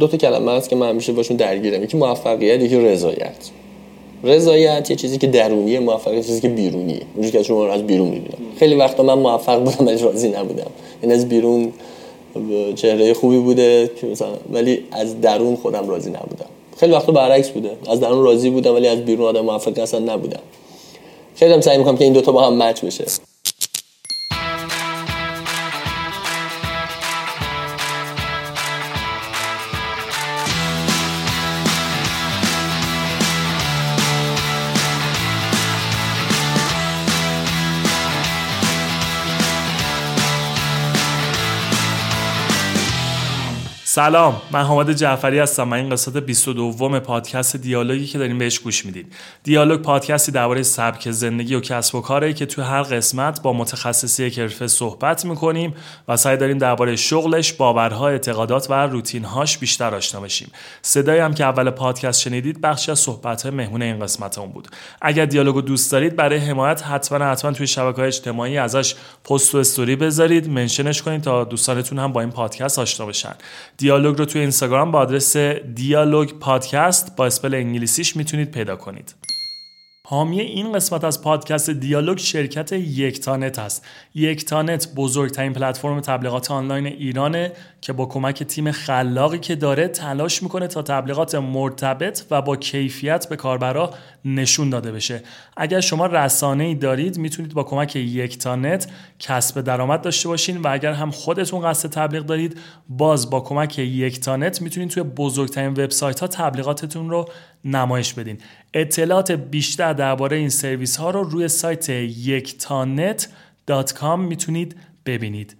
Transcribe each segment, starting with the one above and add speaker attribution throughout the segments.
Speaker 1: دو تا کلمه هست که من همیشه باشون درگیرم یکی موفقیت یکی رضایت. رضایت یه چیزی که درونیه موفقیت چیزی که بیرونیه. اونجوری که شما از بیرون می‌بینم. خیلی وقتا من موفق بودم ولی راضی نبودم. این از بیرون چهره خوبی بوده مثلا ولی از درون خودم راضی نبودم. خیلی وقتا برعکس بوده. از درون راضی بودم ولی از بیرون آدم موفق اصلا نبودم. خیلی هم سعی می‌کنم که این دوتا با هم مچ بشه.
Speaker 2: سلام من حامد جعفری هستم و این قسمت 22 پادکست دیالوگی که داریم بهش گوش می‌دید. دیالوگ پادکستی درباره سبک زندگی و کسب و کاری که تو هر قسمت با متخصصی یک حرفه صحبت می‌کنیم و سعی داریم درباره شغلش باورها اعتقادات و روتینهاش بیشتر آشنا بشیم. صدایی هم که اول پادکست شنیدید بخشی از صحبت مهمون این قسمت اون بود. اگر دیالوگو دوست دارید برای حمایت حتما حتما توی شبکه اجتماعی ازش پست و استوری بذارید منشنش کنید تا دوستانتون هم با این پادکست آشنا بشن. دیالوگ رو توی اینستاگرام با آدرس دیالوگ پادکست با اسپل انگلیسیش می‌تونید پیدا کنید. حامی این قسمت از پادکست دیالوگ شرکت یکتانت است. یکتانت بزرگترین پلتفرم تبلیغات آنلاین ایرانه که با کمک تیم خلاقی که داره تلاش می‌کنه تا تبلیغات مرتبط و با کیفیت به کاربرا نشون داده بشه. اگر شما رسانه ای دارید می‌تونید با کمک یکتانت کسب درآمد داشته باشین و اگر هم خودتون قصد تبلیغ دارید باز با کمک یکتانت می‌تونید توی بزرگترین وبسایت ها تبلیغاتتون رو نمایش بدین. اطلاعات بیشتر درباره این سرویس ها رو روی سایت یکتانت.com می‌تونید ببینید.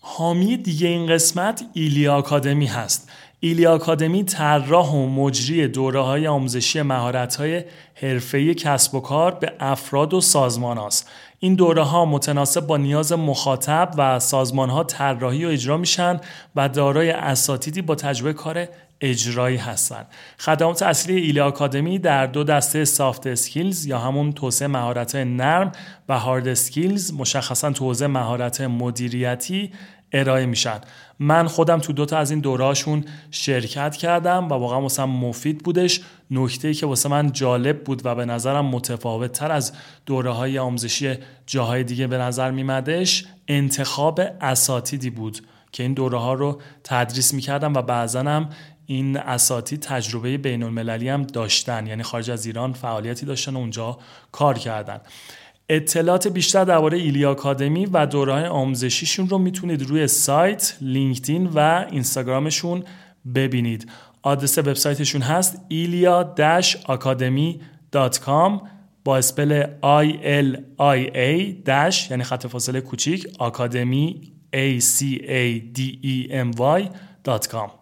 Speaker 2: حامی دیگه این قسمت ایلیا آکادمی هست. ایلیا آکادمی طراح و مجری دوره های آموزشی مهارت های حرفه‌ای کسب و کار به افراد و سازمان هاست. این دوره ها متناسب با نیاز مخاطب و سازمان ها طراحی و اجرا میشن و دارای اساتیدی با تجربه کار اجرایی هستند. خدمات اصلی ایلی academy در دو دسته soft skills یا همون توسعه مهارت نرم و hard skills مشخصا توسعه مهارت مدیریتی ارائه میشن من خودم تو دوتا از این دورهاشون شرکت کردم و واقعا واسه مفید بودش نکته که واسه من جالب بود و به نظرم متفاوت تر از دوره های آموزشی جاهای دیگه به نظر میمدش انتخاب اساتیدی بود که این دوره ها رو تدریس می‌کردم و بعضا هم این اساتی تجربه بین المللی هم داشتن. یعنی خارج از ایران فعالیتی داشتن و اونجا کار کردن. اطلاعات بیشتر درباره ایلیا آکادمی و دوره آموزشیشون رو می‌تونید روی سایت، لینکدین و اینستاگرامشون ببینید. آدرس وبسایتشون هست ilia-academy.com با اسپل I L I A یعنی خط فاصله کوچیک آکادمی A C A D E M Y.com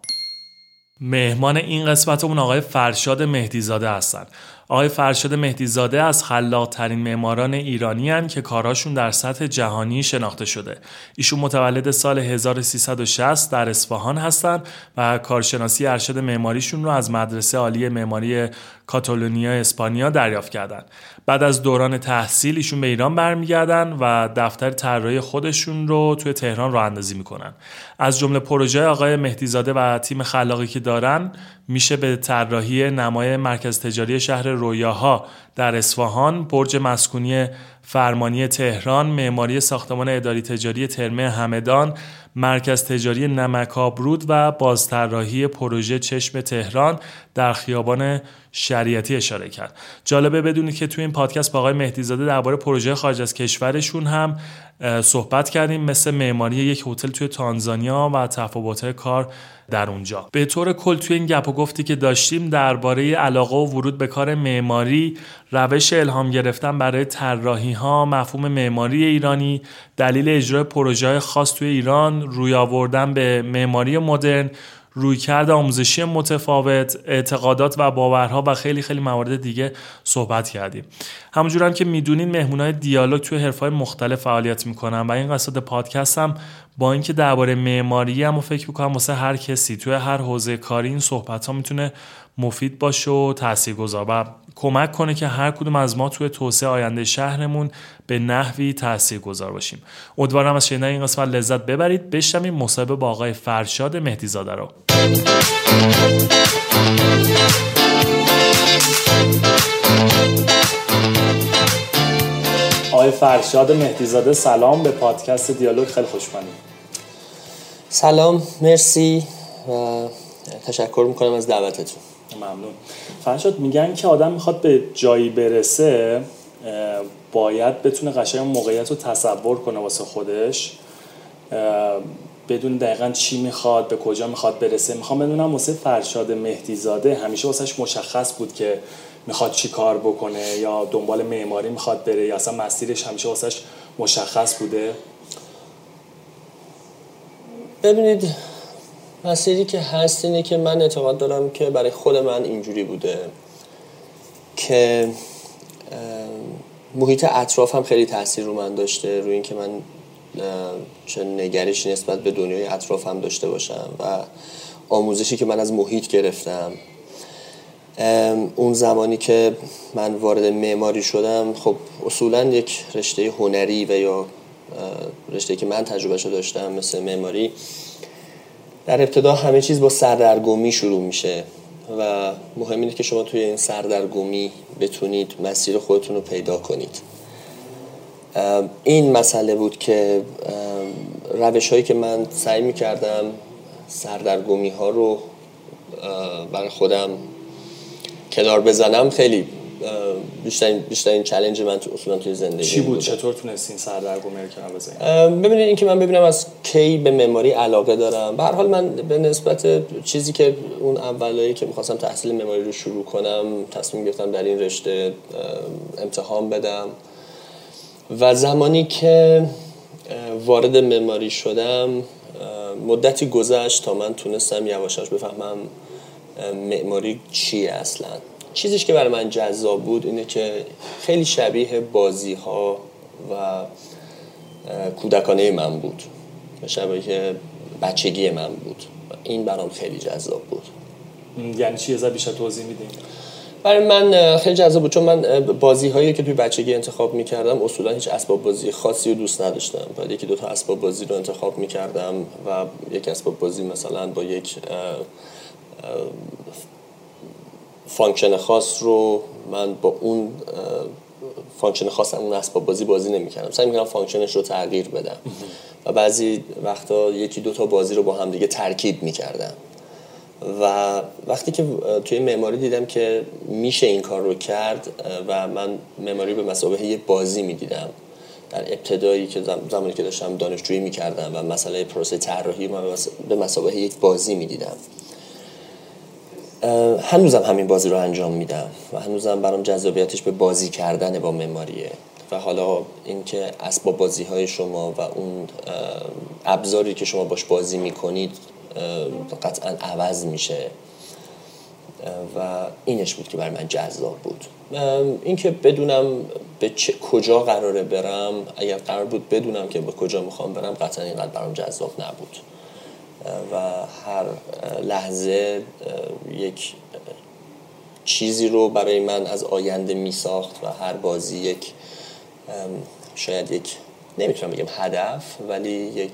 Speaker 2: مهمان این قسمت اون آقای فرشاد مهدیزاده هستن آقای فرشاد مهدیزاده از خلاقترین معماران ایرانی هن که کاراشون در سطح جهانی شناخته شده. ایشون متولد سال 1360 در اصفهان هستند و کارشناسی ارشد معماریشون رو از مدرسه عالی معماری کاتالونیا اسپانیا دریافت کردند. بعد از دوران تحصیل ایشون به ایران برمیگردن و دفتر طراحی خودشون رو توی تهران راه اندازی می‌کنن. از جمله پروژه آقای مهدیزاده و تیم خلاقی که دارن میشه به طراحی نمای مرکز تجاری شهر رویاها در اصفهان، برج مسکونی فرمانی تهران، معماری ساختمان اداری تجاری ترمه همدان، مرکز تجاری نمکابرود و بازطراحی پروژه چشم تهران در خیابان شریعتی اشاره کرد. جالبه بدونید که توی این پادکست با آقای مهدیزاده درباره پروژه خارج از کشورشون هم صحبت کردیم مثل معماری یک هتل توی تانزانیا و تفاوت کار در اونجا. به طور کل توی این گپ و گفتی که داشتیم درباره علاقه و ورود به کار معماری روش الهام گرفتن برای طراحی ها مفهوم معماری ایرانی دلیل اجرای پروژه خاص توی ایران روی آوردن به معماری مدرن رویکرد آموزشی متفاوت اعتقادات و باورها و خیلی خیلی موارد دیگه صحبت کردیم. همونجور هم که می‌دونین مهمونای دیالوگ توی حرفهای مختلف فعالیت می‌کنن و این قصد پادکست هم با اینکه درباره معماری هم فکر می‌کنم واسه هر کسی توی هر حوزه کاری این صحبت ها می‌تونه مفید باشه و تاثیرگذار. و کمک کنه که هر کدوم از ما توی توسعه آینده شهرمون به نحوی تاثیرگذار باشیم. امیدوارم از شنیدن این قسمت لذت ببرید. بشنویم مصاحبه با آقای فرشاد مهدیزاده رو. آقای فرشاد مهدیزاده سلام. به پادکست دیالوگ خیلی خوش
Speaker 1: سلام مرسی و تشکر می‌کنم از دعوتتون.
Speaker 2: ممنون. فرشاد میگن که آدم می‌خواد به جایی برسه باید بتونه قشنگ موقعیت رو تصور کنه واسه خودش بدون دقیقا چی می‌خواد به کجا می‌خواد برسه. می‌خوام بدونم واسه فرشاد مهدیزاده همیشه واسهش مشخص بود که می‌خواد چی کار بکنه یا دنبال معماری می‌خواد بره یا اصلا مسیرش همیشه واسهش مشخص بوده؟
Speaker 1: ببینید مسیری که هست اینه که من اعتقاد دارم که برای خود من اینجوری بوده که محیط اطرافم خیلی تاثیر رو من داشته روی اینکه من چه نگرشی نسبت به دنیای اطرافم داشته باشم و آموزشی که من از محیط گرفتم. اون زمانی که من وارد معماری شدم خب اصولا یک رشته هنری و یا رشته که من تجربهشو داشتم مثل معماری در ابتدا همه چیز با سردرگمی شروع میشه و مهم اینه که شما توی این سردرگمی بتونید مسیر خودتون رو پیدا کنید. این مسئله بود که روش هایی که من سعی می‌کردم سردرگمی ها رو برای خودم کنار بزنم خیلی بیشترین بیشترین چالش من تو اصولا توی زندگی
Speaker 2: چی بود؟ چطور تونستین سردرگمی رو کنار بزنید
Speaker 1: ببینید اینکه من ببینم از کی به معماری علاقه دارم. به هر حال من به نسبت چیزی که اون اولایی که می‌خواستم تحصیل معماری رو شروع کنم تصمیم گرفتم در این رشته امتحان بدم. و زمانی که وارد معماری شدم مدتی گذشت تا من تونستم یواشاش بفهمم معماری چیه اصلا. چیزیش که برای من جذاب بود اینه که خیلی شبیه بازی ها و کودکانه من بود شبیه بچگی من بود. این برام خیلی جذاب بود.
Speaker 2: یعنی چی؟ از بیشتر توضیح میدیم
Speaker 1: برای من خیلی جذاب بود. چون من بازی هایی که توی بچگی انتخاب می‌کردم اصولا هیچ اسباب بازی خاصی رو دوست نداشتم. بعد یکی دو تا اسباب بازی رو انتخاب می‌کردم و یک اسباب بازی مثلا با یک function خاص رو من با اون function خاص اون اسباب بازی بازی نمی‌کردم. سعی می‌کردم function ش رو تغییر بدم. و بعضی وقتا یکی دو تا بازی رو با هم دیگه ترکیب می‌کردم. و وقتی که توی معماری دیدم که میشه این کار رو کرد و من معماری به مسابقه یک بازی می‌دیدم. در ابتدایی که زمانی که داشتم دانشجویی می‌کردم و مسئله پروسه طراحی من به مسابقه یک بازی می‌دیدم. هنوزم همین بازی رو انجام میدم و هنوزم برام جذابیتش به بازی کردن با مماریه. و حالا اینکه اسباب بازی های شما و اون ابزاری که شما باش بازی می‌کنید قطعا عوض میشه. و اینش بود که برای من جذاب بود. اینکه بدونم به کجا قراره برم اگر قرار بود بدونم که به کجا می‌خوام برم قطعا اینقدر برام جذاب نبود. و هر لحظه یک چیزی رو برای من از آینده می ساخت و هر بازی یک شاید یک نمی‌تونم بگم هدف ولی یک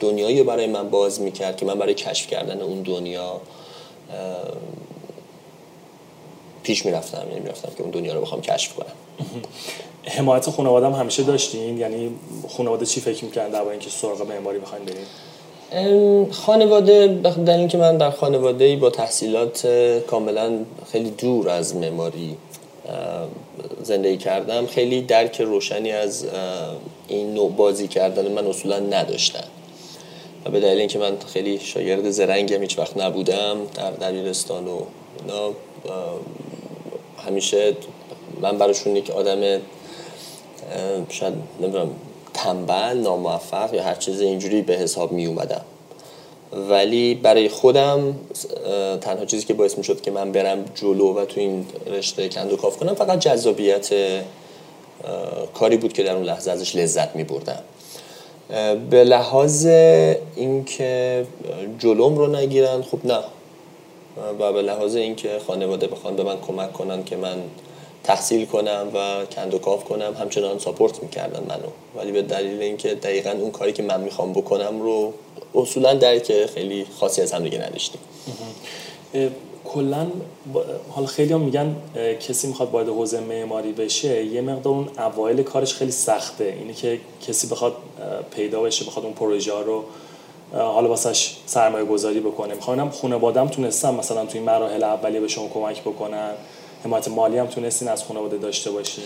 Speaker 1: دنیایی برای من باز می‌کرد که من برای کشف کردن اون دنیا پیش می‌رفتم یعنی می‌رفتم که اون دنیا رو بخوام کشف کنم.
Speaker 2: حمایت خانواده هم همیشه داشتین؟ یعنی خانواده چی فکر می‌کردن در اینکه سراغ معماری بخواین برین؟
Speaker 1: خانواده در اینکه من در خانواده با تحصیلات کاملا خیلی دور از معماری زندگی کردم خیلی درک روشنی از این نوع بازی کردن من اصولا نداشتن. و به دلیل اینکه من خیلی شاگرد زرنگم هیچ وقت نبودم در دبیرستان و اینا همیشه من براشون یک آدم شاید نمی‌دونم تنبل ناموفق یا هر چیز اینجوری به حساب می اومدم. ولی برای خودم تنها چیزی که باعث می شد که من برم جلو و تو این رشته کندو کاف کنم فقط جذابیت کاری بود که در اون لحظه ازش لذت می بردم. به لحاظ اینکه جلوم رو نگیرن خب نه. و به لحاظ اینکه خانواده بخوان به من کمک کنن که من تحصیل کنم و کندوکاف کنم همچنان ساپورت می‌کردن منو. ولی به دلیل اینکه دقیقا اون کاری که من می‌خوام بکنم رو اصولا درک خیلی خاصی از هم دیگه نداشتیم.
Speaker 2: کلا حالا خیلی هم میگن کسی می‌خواد وارد حوزه معماری بشه یه مقدار اون اوایل کارش خیلی سخته. اینه که کسی بخواد پیدا بشه بخواد اون پروژه رو حالا واسش سرمایه گذاری بکنه. می‌خوام خانواده‌ام تونستم مثلا توی مراحل اولیه به شما کمک بکنن. حمایت مالی هم تونستین از خانواده داشته باشین.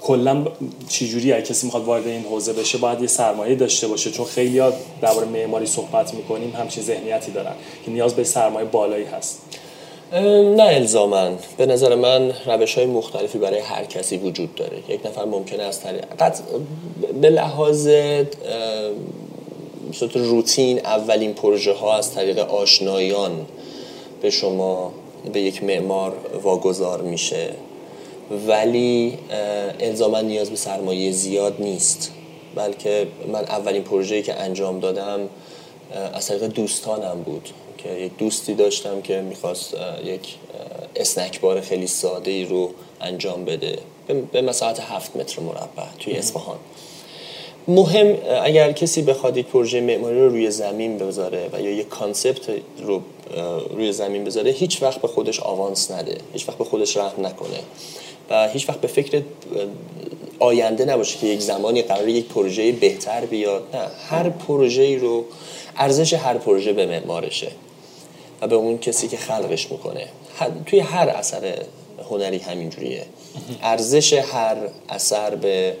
Speaker 2: کلا چجوری اگه کسی می‌خواد وارد این حوزه بشه باید یه سرمایه داشته باشه چون خیلی درباره معماری صحبت می‌کنیم همچین ذهنیتی دارن که نیاز به سرمایه بالایی هست.
Speaker 1: نه الزامن به نظر من روش های مختلفی برای هر کسی وجود داره. یک نفر ممکنه از طریق به لحاظ صورت روتین اولین پروژه ها از طریق آشنایان به شما به یک معمار واگذار میشه. ولی الزاما نیاز به سرمایه زیاد نیست. بلکه من اولین پروژه‌ای که انجام دادم از طریق دوستانم بود. که یک دوستی داشتم که می‌خواست یک snack bar خیلی ساده ای رو انجام بده. به مساحت هفت متر مربع توی اصفهان. مهم اگر کسی بخواد یک پروژه معماری رو روی زمین بذاره و یا یک concept رو روی زمین بذاره هیچ وقت به خودش آوانس نده هیچ وقت به خودش رحم نکنه و هیچ وقت به فکر آینده نباشه که یک زمانی قرار یک پروژه بهتر بیاد نه. هر پروژه رو ارزش هر پروژه به معمارشه و به اون کسی که خلقش می‌کنه. توی هر اثر هنری همینجوریه. ارزش هر اثر به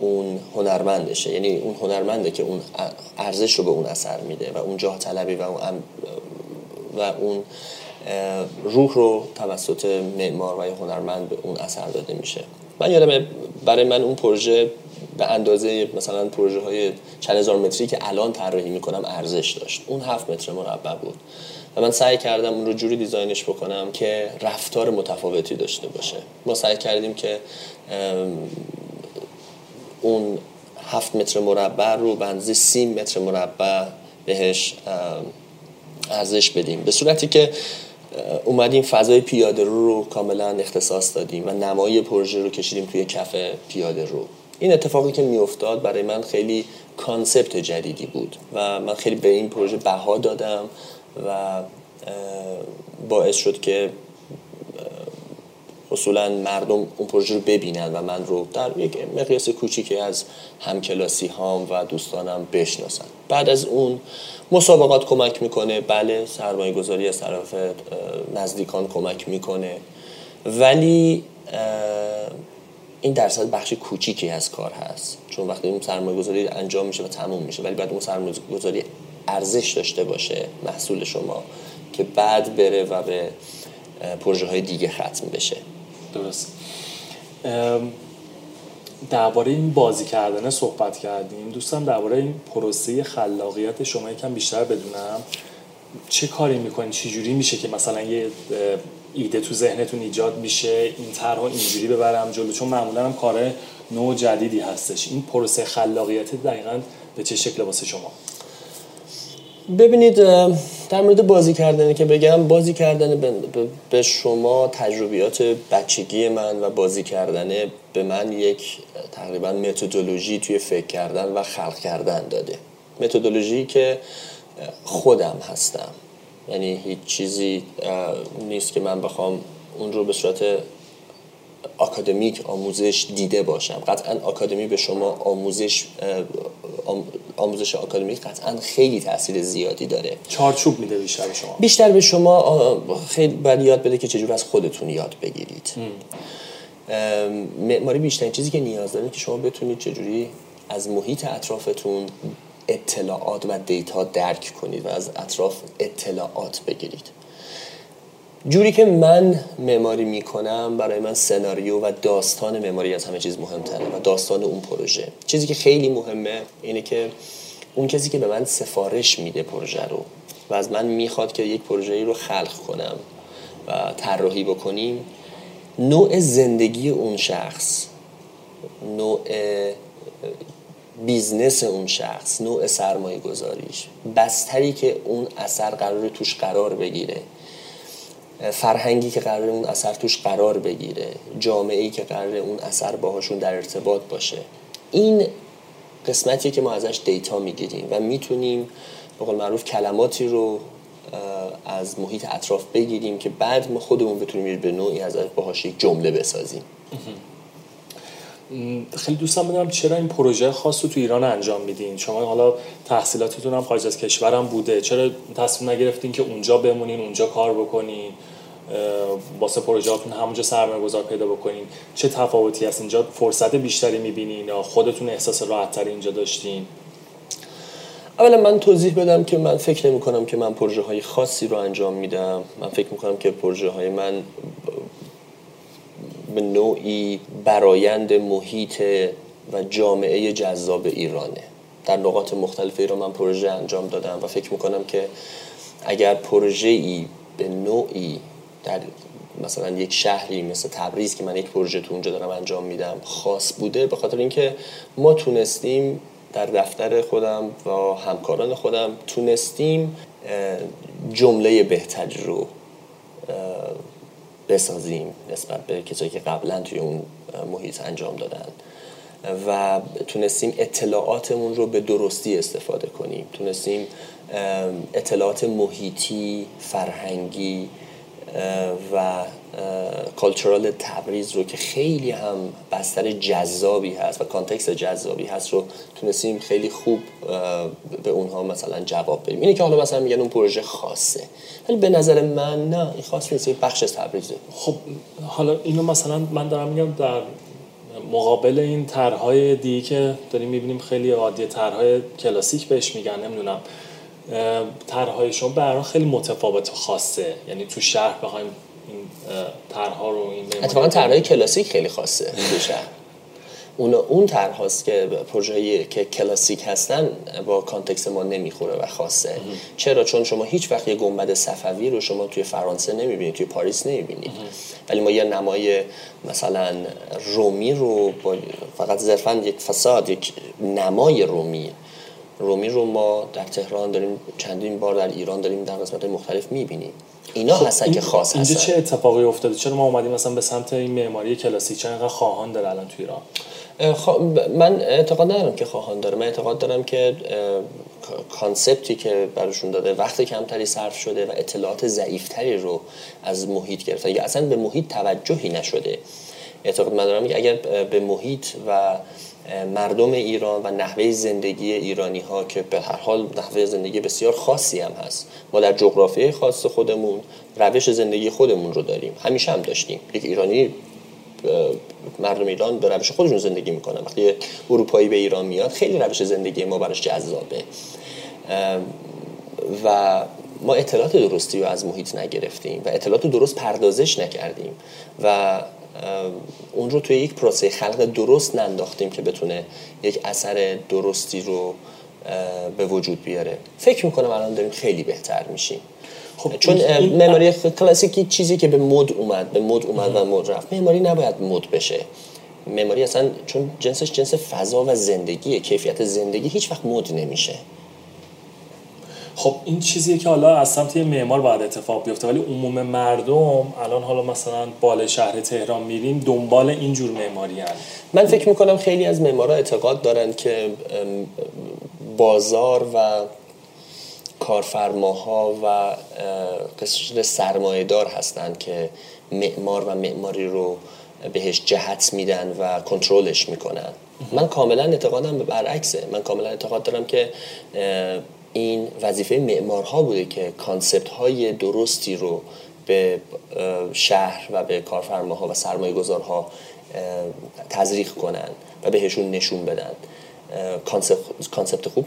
Speaker 1: اون هنرمندشه. یعنی اون هنرمنده که اون ارزش رو به اون اثر میده و اون جاه طلبی و اون, و اون روح رو توسط معمار و هنرمند به اون اثر داده میشه. من یادم برای من اون پروژه به اندازه مثلا پروژه های چند هزار متری که الان طراحی می‌کنم ارزش داشت. اون هفت متر مربع بود. و من سعی کردم اون رو جوری دیزاینش بکنم که رفتار متفاوتی داشته باشه. ما سعی کردیم که اون هفت متر مربع رو به سی متر مربع بهش ارزش بدیم. به صورتی که اومدیم فضای پیاده رو رو کاملا اختصاص دادیم و نمای پروژه رو کشیدیم توی کف پیاده رو. این اتفاقی که میافتاد برای من خیلی کانسپت جدیدی بود و من خیلی به این پروژه بها دادم و باعث شد که اصولا مردم اون پروژه رو ببینن و من رو در یک مقیاس کوچیکی از همکلاسی هام و دوستانم بشناسن. بعد از اون مسابقات کمک می‌کنه. بله سرمایه گذاری از طرف نزدیکان کمک می‌کنه. ولی این درصد بخش کوچیکی از کار هست. چون وقتی اون سرمایه گذاری انجام میشه و تموم میشه ولی بعد اون سرمایه گذاری ارزش داشته باشه محصول شما که بعد بره و به پروژه های دیگه ختم بشه.
Speaker 2: درست. درباره این بازی کردن صحبت کردیم. دوستم درباره این پروسه خلاقیت شما یکم بیشتر بدونم. چه کاری می‌کنین؟ چجوری میشه که مثلا یه ایده تو ذهنتون ایجاد میشه؟ این طرح اینجوری ببرم جلو؟ چون معمولا هم کار نوع جدیدی هستش. این پروسه خلاقیت دقیقا به چه شکل واسه شما؟
Speaker 1: ببینید در مورد بازی کردن که بگم بازی کردن به شما تجربیات بچگی من و بازی کردن به من یک تقریبا متدولوژی توی فکر کردن و خلق کردن داده. متدولوژی که خودم هستم. یعنی هیچ چیزی نیست که من بخوام اون رو به صورت آکادمیک آموزش دیده باشم. قطعا آکادمی به شما آموزش آموزش آکادمیک قطعا خیلی تاثیر زیادی داره.
Speaker 2: چارچوب میده بیشتر به شما.
Speaker 1: بیشتر به شما خیلی باید یاد بده که چجور از خودتون یاد بگیرید. معماری بیشترین چیزی که نیاز داره که شما بتونید چجوری از محیط اطرافتون اطلاعات و دیتا درک کنید و از اطراف اطلاعات بگیرید. جوری که من معماری می‌کنم برای من سناریو و داستان معماری از همه چیز مهمتره و داستان اون پروژه. چیزی که خیلی مهمه اینه که اون کسی که به من سفارش میده پروژه رو و از من می‌خواد که یک پروژه رو خلق کنم و طراحی بکنیم نوع زندگی اون شخص نوع business اون شخص نوع سرمایه گذاریش بستری که اون اثر قرار توش قرار بگیره. فرهنگی که قرار اون اثر توش قرار بگیره جامعه که قرار اون اثر باهاشون در ارتباط باشه. این قسمتی که ما ازش data می‌گیریم و می‌تونیم به قول معروف کلماتی رو از محیط اطراف بگیریم که بعد ما خودمون بتونیم به نوعی از باهاش یک جمله بسازیم.
Speaker 2: خیلی دوستم بدونم چرا این پروژه خاص رو تو ایران انجام میدین؟ شما حالا تحصیلاتتون هم خارج از کشورم بوده چرا تصمیم نگرفتین که اونجا بمونین اونجا کار بکنین؟ واسه پروژهاتون همونجا سرمایه گذار پیدا بکنین. چه تفاوتی هست؟ اینجا فرصت بیشتری می‌بینین یا خودتون احساس راحت اینجا داشتین؟
Speaker 1: اولا من توضیح بدم که من فکر نمی کنم که من پروژه های خاصی رو انجام میدم. من فکر می کنم که پروژه های من به نوعی برایند محیط و جامعه جذاب ایرانه. در نقاط مختلف ایران من پروژه انجام دادم و فکر می‌کنم که اگر پروژه ای به نوعی در مثلا یک شهری مثل تبریز که من یک پروژه تو اونجا دارم انجام میدم خاص بوده به خاطر اینکه ما تونستیم در دفتر خودم و همکاران خودم تونستیم جمله بهتری رو بسازیم نسبت به کسایی که قبلا توی اون محیط انجام دادن و تونستیم اطلاعاتمون رو به درستی استفاده کنیم. تونستیم اطلاعات محیطی فرهنگی و کالچرال تبریز رو که خیلی هم بستر جذابی هست و کانتکست جذابی هست رو تونستیم خیلی خوب به اونها مثلا جواب بدیم. اینه که حالا مثلا میگن اون پروژه خاصه. ولی به نظر من نه این خاص نیست بخش از تبریزه
Speaker 2: خب حالا اینو مثلا من دارم میگم در مقابل این طرحهای دیگه که داریم می‌بینیم خیلی عادی طرحهای کلاسیک بهش میگن نمی‌دونم. طرحهای شما برای خیلی متفاوت و خاصه. یعنی تو شهر بخوایم این طرحها رو این
Speaker 1: اتفاقا طرحهای کلاسیک خیلی خاصه تو شهر. اون اون طرح که پروژه‌ای که کلاسیک هستن با context ما نمی‌خوره و خاصه. چرا؟ چون شما هیچ وقت یه گنبد صفوی رو شما توی فرانسه نمی‌بینید توی پاریس نمی‌بینید. ولی ما یه نمای مثلا رومی رو با فقط صرفا یک facade یک نمای رومی رومی رو ما در تهران داریم چندین بار در ایران داریم در قسمت مختلف می‌بینیم. اینا خب هستن که خاص
Speaker 2: هستن. اینجا چه اتفاقی افتاده؟ چرا ما اومدیم مثلا به سمت این معماری کلاسیک؟ چرا اینقدر خواهان داره الان تو ایران؟
Speaker 1: من اعتقاد ندارم که خواهان داره. من اعتقاد دارم که کانسپتی که براشون داده وقت کمتری صرف شده و اطلاعات ضعیفتری رو از محیط گرفتن یا اصلا به محیط توجهی نشده اعتقاد من دارم که اگر به محیط و مردم ایران و نحوه زندگی ایرانی ها که به هر حال نحوه زندگی بسیار خاصی هم هست. ما در جغرافیای خاص خودمون روش زندگی خودمون رو داریم. همیشه هم داشتیم. یک ایرانی مردم ایران به روش خودشون زندگی می‌کنن. وقتی اروپایی به ایران میاد خیلی روش زندگی ما براش جذابه. و ما اطلاعات درستی رو از محیط نگرفتیم و اطلاعات درست پردازش نکردیم. و اون رو توی یک پروسه خلق درست ننداختیم که بتونه یک اثر درستی رو به وجود بیاره. فکر می‌کنم الان داریم خیلی بهتر میشیم. خب چون معماری کلاسیک چیزی که به مد اومد به مد اومد و مد رفت. معماری نباید مد بشه. معماری اصلا چون جنسش جنس فضا و زندگیه. کیفیت زندگی هیچ وقت مد نمیشه.
Speaker 2: خب این چیزیه که حالا از سمت یه معمار باید اتفاق بیفته ولی عموم مردم الان حالا مثلا بال شهر تهران میریم دنبال اینجور معماری هن.
Speaker 1: من فکر می‌کنم خیلی از معمارا اعتقاد دارن که بازار و کارفرماها و قشر سرمایه دار هستند که معمار و معماری رو بهش جهت میدن و کنترلش می‌کنن. من کاملا اعتقادم به برعکسه. من کاملا اعتقاد دارم که این وظیفه معمارها بوده که کانسپت های درستی رو به شهر و به کارفرماها و سرمایه گذارها تزریق کنن و بهشون نشون بدن. concept خوب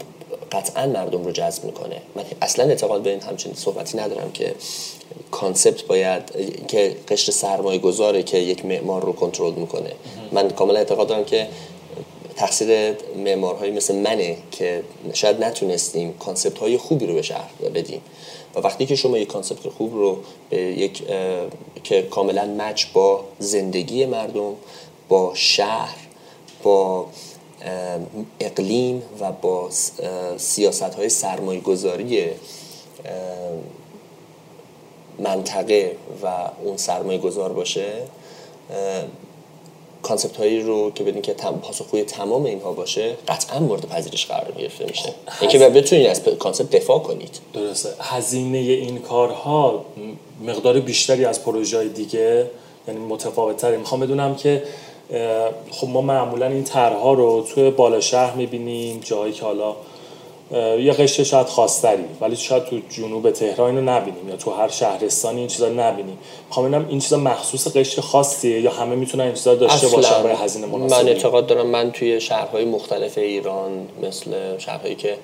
Speaker 1: قطعا مردم رو جذب می‌کنه. من اصلا اعتقاد به این همچین صحبتی ندارم که concept باید که قشر سرمایه گذاره که یک معمار رو کنترل می‌کنه. من کاملا اعتقاد دارم که تقصیر معمارهایی مثل منه که شاید نتونستیم concept های خوبی رو به شهر بدیم. و وقتی که شما یک concept خوب رو به یک که کاملا match با زندگی مردم با شهر با اقلیم و با سیاست های سرمایه گذاری منطقه و اون سرمایه گذار باشه concept هایی رو که بدین که پاسخگوی تمام اینها باشه قطعا مورد پذیرش قرار گرفته میشه. اینکه بتونید از کانسپت دفاع کنید.
Speaker 2: درسته. هزینه این کارها مقدار بیشتری از پروژه دیگه یعنی متفاوت تری می‌خوام بدونم که خب ما معمولا این طرحها رو توی بالا شهر می‌بینیم جایی که حالا یه قشر شاید خاصتری ولی شاید تو جنوب تهران اینو نبینیم یا تو هر شهرستانی این چیزا نبینیم. می‌خوام این چیزا مخصوص قشر خاصیه یا همه می‌تونن این چیزا داشته باشن برای هزینه مناسب
Speaker 1: من اعتقاد دارم من توی شهرهای مختلف ایران مثل شهرهایی که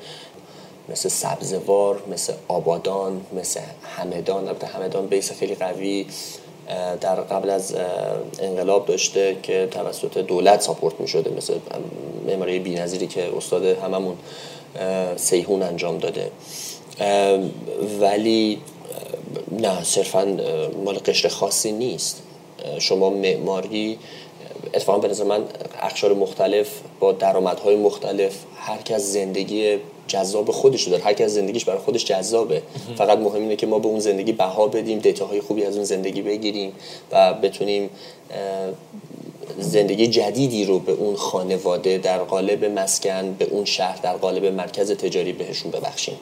Speaker 1: مثل سبزوار مثل آبادان مثل همدان البته همدان بیس خیلی قوی در قبل از انقلاب داشته که توسط دولت ساپورت می شده مثل معماری بی‌نظیری که استاد هممون سیهون انجام داده. ولی نه صرفا مال قشر خاصی نیست. شما معماری اتفاقا به نظر من اخشار مختلف با درآمدهای مختلف هر کس زندگی جذاب خودش رو داره هر کس زندگیش برای خودش جذابه. فقط مهم اینه که ما به اون زندگی بها بدیم دیتاهای خوبی از اون زندگی بگیریم و بتونیم زندگی جدیدی رو به اون خانواده در قالب مسکن به اون شهر در قالب مرکز تجاری بهشون ببخشیم.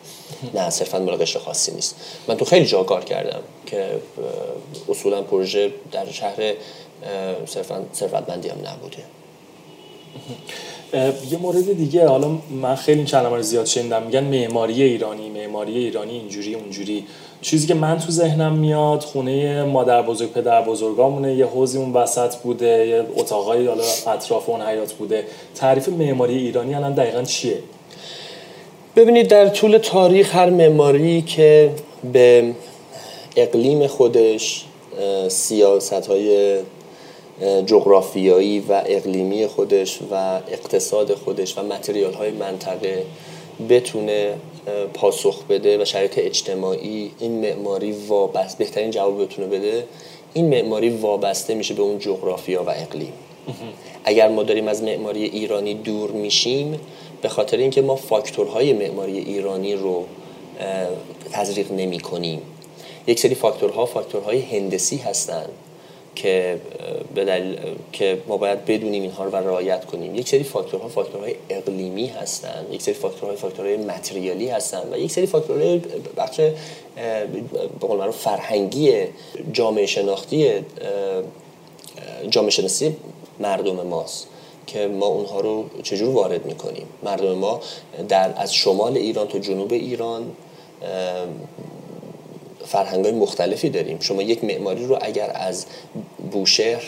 Speaker 1: نه صرفا مال قشر خاصی نیست. من تو خیلی جا کار کردم که اصولا پروژه در شهر صرفا ثروتمندی هم نبوده.
Speaker 2: یه مورد دیگه حالا من خیلی این زیاد شنیدم. میگن معماری ایرانی معماری ایرانی اینجوری اونجوری. چیزی که من تو ذهنم میاد خونه مادر بزرگ پدر بزرگامونه یه حوزی اون وسط بوده یه اتاقایی حالا اطراف اون حیات بوده. تعریف معماری ایرانی الان دقیقا چیه؟
Speaker 1: ببینید در طول تاریخ هر معماری که به اقلیم خودش سیاست های جغرافیایی و اقلیمی خودش و اقتصاد خودش و متریال های منطقه بتونه پاسخ بده و شرایط اجتماعی این معماری وابسته بهترین جواب بتونه بده. این معماری وابسته میشه به اون جغرافیا و اقلیم. اگر ما داریم از معماری ایرانی دور میشیم به خاطر اینکه ما فاکتورهای معماری ایرانی رو تزریق نمی کنیم یک سری فاکتورها فاکتورهای هندسی هستند که به دلیل که ما باید بدونیم اینها رو و رعایت کنیم. یک سری فاکتورها فاکتورهای اقلیمی هستن یک سری فاکتورهای فاکتورهای متریالی هستن و یک سری فاکتورهای بخش به قول فرهنگی جامعه شناختی جامعه شناسی مردم ماست که ما اونها رو چجور وارد می‌کنیم؟ مردم ما در از شمال ایران تا جنوب ایران فرهنگ های مختلفی داریم. شما یک معماری رو اگر از بوشهر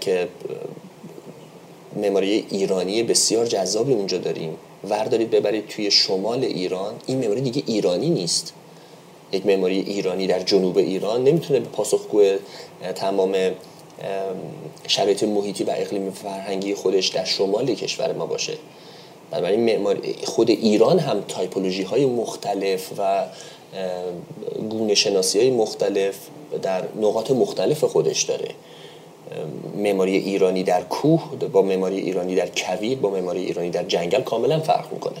Speaker 1: که معماری ایرانی بسیار جذابی اونجا داریم وردارید ببرید توی شمال ایران این معماری دیگه ایرانی نیست. یک معماری ایرانی در جنوب ایران نمی‌تونه به پاسخگو تمام شرایط محیطی و اقلیم فرهنگی خودش در شمال کشور ما باشه. بنابراین معماری خود ایران هم تایپولوژی های مختلف و گونه شناسی های مختلف در نقاط مختلف خودش داره. معماری ایرانی در کوه با معماری ایرانی در کویر با معماری ایرانی در جنگل کاملا فرق می‌کنه.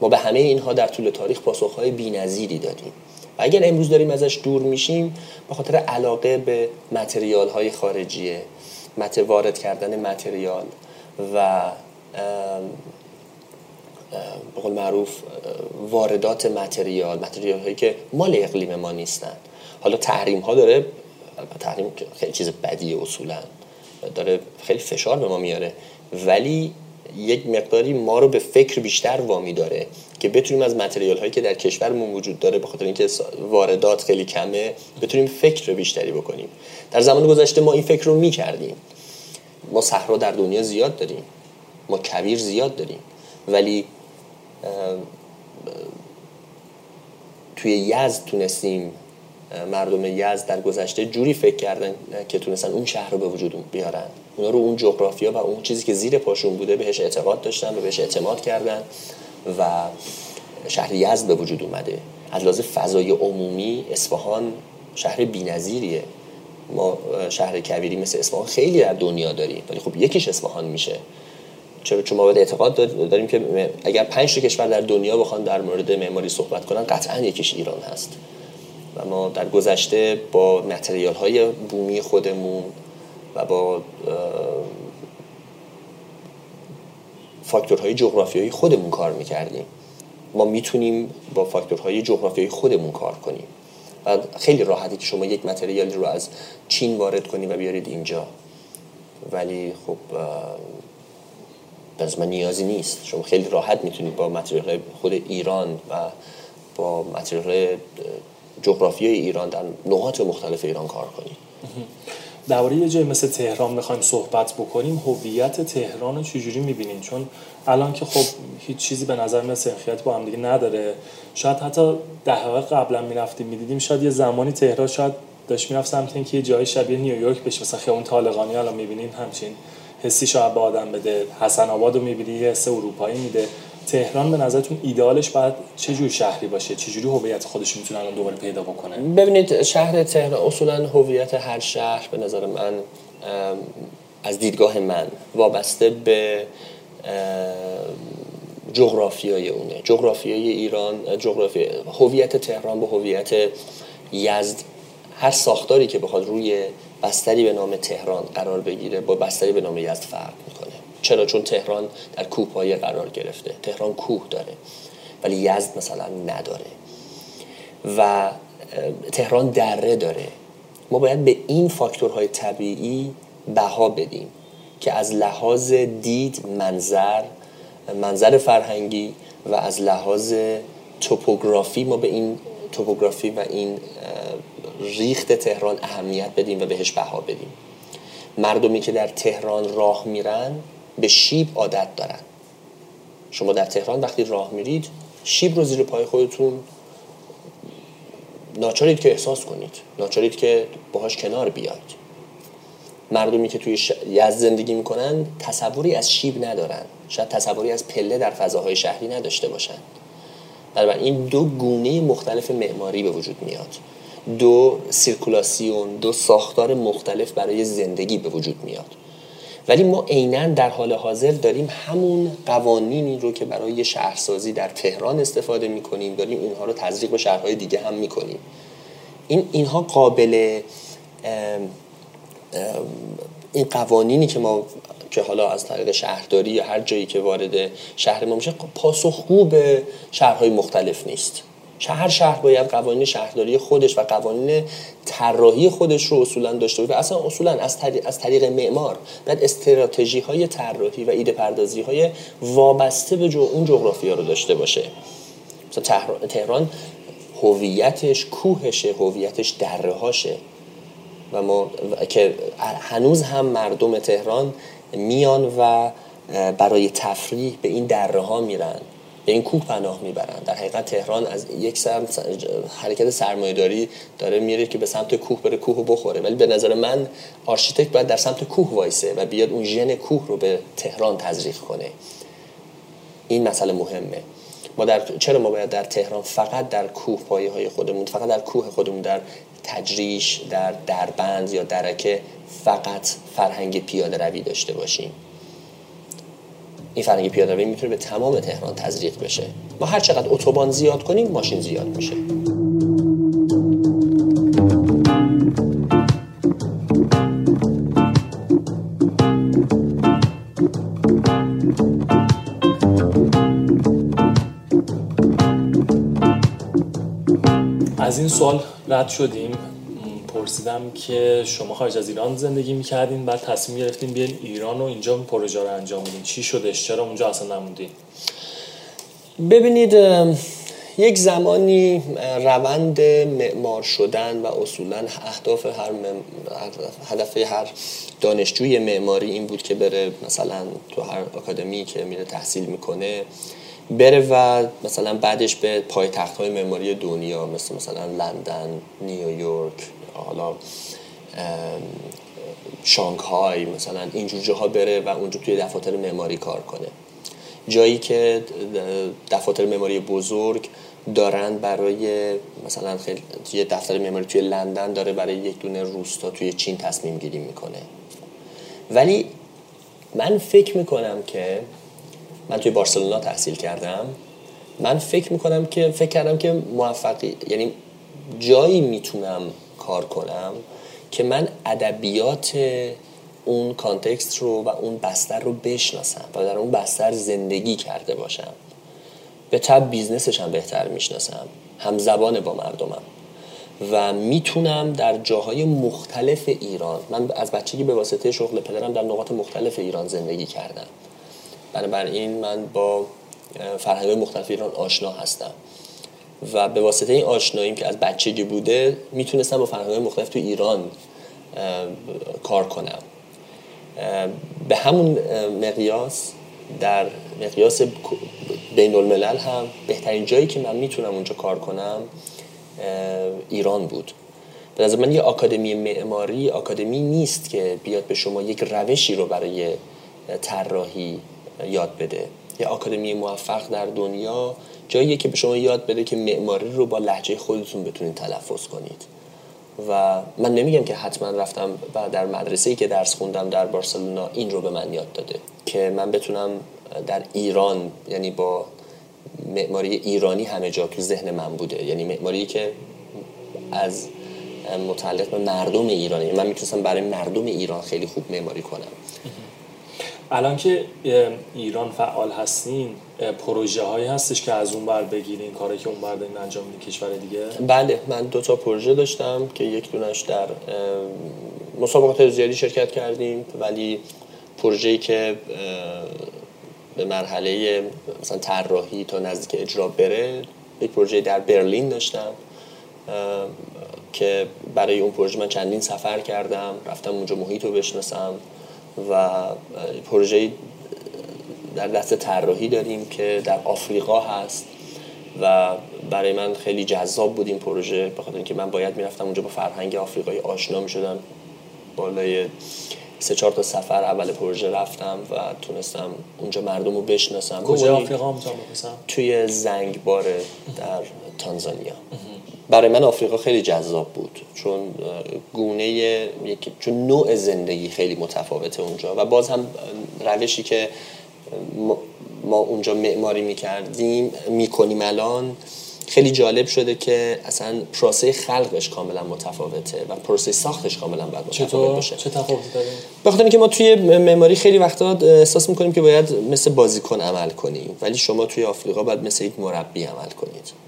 Speaker 1: ما به همه اینها در طول تاریخ پاسخهای بی‌نظیری دادیم. و اگر امروز داریم ازش دور میشیم به خاطر علاقه به متریال های خارجیه وارد کردن متریال و به قول معروف واردات متریال متریال هایی که مال اقلیم ما نیستن. حالا تحریم ها داره تحریم خیلی چیز بدیه اصولا. داره خیلی فشار به ما میاره. ولی یک مقداری ما رو به فکر بیشتر وامی داره که بتونیم از متریال هایی که در کشورمون وجود داره به خاطر اینکه واردات خیلی کمه بتونیم فکر بیشتری بکنیم. در زمان گذشته ما این فکر رو می‌کردیم. ما صحرا در دنیا زیاد داریم. ما کویر زیاد داریم. ولی توی یزد تونستیم مردم یزد در گذشته جوری فکر کردن که تونستن اون شهر رو به وجود بیارن. اونا رو اون جغرافیا و اون چیزی که زیر پاشون بوده بهش اعتقاد داشتن و بهش اعتماد کردن و شهر یزد به وجود اومده. از لحاظ فضای عمومی اصفهان شهر بی‌نظیریه. ما شهر کویری مثل اصفهان خیلی در دنیا داریم ولی خب یکیش اصفهان میشه. چون ما باید اعتقاد داریم که اگر پنج تا کشور در دنیا بخوان در مورد معماری صحبت کنن قطعا یکیش ایران هست. و ما در گذشته با متریال های بومی خودمون و با فاکتورهای جغرافیایی خودمون کار می‌کردیم. ما می‌تونیم با فاکتورهای جغرافیایی خودمون کار کنیم. و خیلی راحتی که شما یک متریالی رو از چین وارد کنید و بیارید اینجا. ولی خب از من نیازی نیست. شما خیلی راحت می‌تونید با متریال خود ایران و با متریال جغرافیای ایران در نقاط مختلف ایران کار کنید.
Speaker 2: درباره یه جای مثل تهران می‌خوایم صحبت بکنیم. هویت تهران رو چجوری می‌بینین؟ چون الان که خب هیچ چیزی به نظر من سنخیت با هم دیگه نداره. شاید حتی دهه قبلا می‌رفتیم می‌دیدیم شاید یه زمانی تهران شاید داشت می‌رفت سمت اینکه یه جای شبیه نیویورک بشه مثلا خیابون طالقانی الان می‌بینیم همچین. حسی شاید به آدم بده حسن آباد رو می‌بینی یه حس اروپایی میده. تهران به نظرتون ایدالش باید چه جور شهری باشه؟ چه جوری هویت خودش می‌تونه الان دوباره پیدا بکنه؟
Speaker 1: ببینید شهر تهران اصولا هویت هر شهر به نظر من از دیدگاه من وابسته به جغرافیای اونه. جغرافیای ایران جغرافی هویت تهران با هویت یزد هر ساختاری که بخواد روی بستری به نام تهران قرار بگیره با بستری به نام یزد فرق می‌کنه. چرا؟ چون تهران در کوهپایه قرار گرفته. تهران کوه داره ولی یزد مثلا نداره. و تهران دره داره. ما باید به این فاکتورهای طبیعی بها بدیم که از لحاظ دید منظر منظر فرهنگی و از لحاظ توپوگرافی ما به این توپوگرافی و این ریخت تهران اهمیت بدیم و بهش بها بدیم. مردمی که در تهران راه میرن به شیب عادت دارن. شما در تهران وقتی راه میرید شیب رو زیر پای خودتون ناچارید که احساس کنید. ناچارید که باهاش کنار بیاید. مردمی که توی یزد زندگی می‌کنن تصوری از شیب ندارن. شاید تصوری از پله در فضاهای شهری نداشته باشن. این دو گونه مختلف معماری به وجود میاد. دو سیرکولاسیون دو ساختار مختلف برای زندگی به وجود میاد. ولی ما عینا در حال حاضر داریم همون قوانینی رو که برای شهرسازی در تهران استفاده می‌کنیم داریم اینها رو تزریق به شهرهای دیگه هم می‌کنیم. این اینها قابل این قوانینی که ما که حالا از طریق شهرداری یا هر جایی که وارد شهر ما میشه پاسخگو به شهرهای مختلف نیست. هر شهر باید قوانین شهرداری خودش و قوانین طراحی خودش رو اصولا داشته باشه. اصلا اصولا از طریق, از طریق معمار باید استراتژی های طراحی و ایده پردازی های وابسته به جو اون جغرافیا رو داشته باشه. مثلا تهران هویتش کوهشه هویتش دره هاشه و ما که هنوز هم مردم تهران میان و برای تفریح به این دره ها میرن. به این کوه پناه می‌برن. در حقیقت تهران از یک سر حرکت سرمایه‌داری داره میره که به سمت کوه بره کوه بخوره. ولی به نظر من architect باید در سمت کوه وایسه و بیاد اون ژن کوه رو به تهران تزریق کنه. این مسئله مهمه. ما در چرا ما باید در تهران فقط در کوه پایه های خودمون فقط در کوه خودمون در تجریش در دربند یا درکه فقط فرهنگ پیاده روی داشته باشیم؟ این فرهنگ پیاده روی می‌تونه به تمام تهران تزریق بشه. ما هر چقدر اتوبان زیاد کنیم ماشین زیاد میشه.
Speaker 2: از این سوال رد شدیم. پرسیدم که شما خارج از ایران زندگی می‌کردین بعد تصمیم گرفتین بیاین ایران و اینجا پروژه رو انجام بدین. چی شدش؟ چرا اونجا اصلا نموندین؟
Speaker 1: ببینید یک زمانی روند معمار شدن و اصولا اهداف هر هدف هر دانشجوی معماری این بود که بره مثلا تو هر آکادمی که میره تحصیل می‌کنه بره و مثلا بعدش به پایتخت های معماری دنیا مثل مثلا لندن نیویورک حالا شانگهای مثلا اینجور جاها بره و اونجا توی دفاتر معماری کار کنه. جایی که دفاتر معماری بزرگ دارن برای مثلا خیلی یه دفتر معماری توی لندن داره برای یک دونه روستا توی چین تصمیم گیری می‌کنه. ولی من فکر می‌کنم که من توی بارسلونا تحصیل کردم من فکر می‌کنم که فکر کردم که موفقی یعنی جایی می‌تونم کار کنم که من ادبیات اون context رو و اون بستر رو بشناسم و در اون بستر زندگی کرده باشم. به طبع business ش هم بهتر می‌شناسم. هم زبان با مردمم. و می‌تونم در جاهای مختلف ایران من از بچگی به واسطه شغل پدرم در نقاط مختلف ایران زندگی کردم. بنابراین من با فرهنگ مختلف ایران آشنا هستم. و به واسطه این آشناییم که از بچگی بوده می‌تونستم با فرهنگ مختلف تو ایران کار کنم. به همون مقیاس در مقیاس بین الملل هم بهترین جایی که من می‌تونم اونجا کار کنم ایران بود. به نظر من یه آکادمی معماری آکادمی نیست که بیاد به شما یک روشی رو برای طراحی یاد بده. یه آکادمی موفق در دنیا جاییه که به شما یاد بده که معماری رو با لحجه خودتون بتونید تلفظ کنید. و من نمیگم که حتما رفتم و در مدرسه که درس خوندم در بارسلونا این رو به من یاد داده که من بتونم در ایران یعنی با معماری ایرانی همه جا تو ذهن من بوده. یعنی معماری که از متعلق به مردم ایرانی من می‌تونستم برای مردم ایران خیلی خوب معماری کنم.
Speaker 2: الان که ایران فعال هستین پروژه هایی هستش که از اون بر بگیرین کاری که اون بر دارین انجام میدین کشور دیگه؟
Speaker 1: بله من دو تا پروژه داشتم که یک دونش در مسابقات زیادی شرکت کردیم ولی پروژه‌ای که به مرحله مثلا طراحی تا نزدیک اجرا بره یک پروژه در برلین داشتم که برای اون پروژه من چندین سفر کردم رفتم اونجا محیط رو بشناسم. و پروژه در دست طراحی داریم که در آفریقا هست و برای من خیلی جذاب بود این پروژه بخاطر اینکه من باید می‌رفتم اونجا با فرهنگ آفریقایی آشنا می‌شدم. بالای سه چهار تا سفر اول پروژه رفتم و تونستم اونجا مردم رو بشناسم.
Speaker 2: کجا؟ آفریقا
Speaker 1: توی زنگبار در تانزانیا. برای من آفریقا خیلی جذاب بود. چون گونه چون نوع زندگی خیلی متفاوته اونجا. و باز هم روشی که ما اونجا معماری می‌کردیم می‌کنیم الان خیلی جالب شده که اصلا پروسه خلقش کاملا متفاوته و پروسه ساختش کاملا باید متفاوت باشه.
Speaker 2: چه تفاوتی داره؟
Speaker 1: بخاطر اینکه ما توی معماری خیلی وقتا احساس می‌کنیم که باید مثل بازیکن عمل کنیم. ولی شما توی آفریقا باید مثل یک مربی عمل کنید.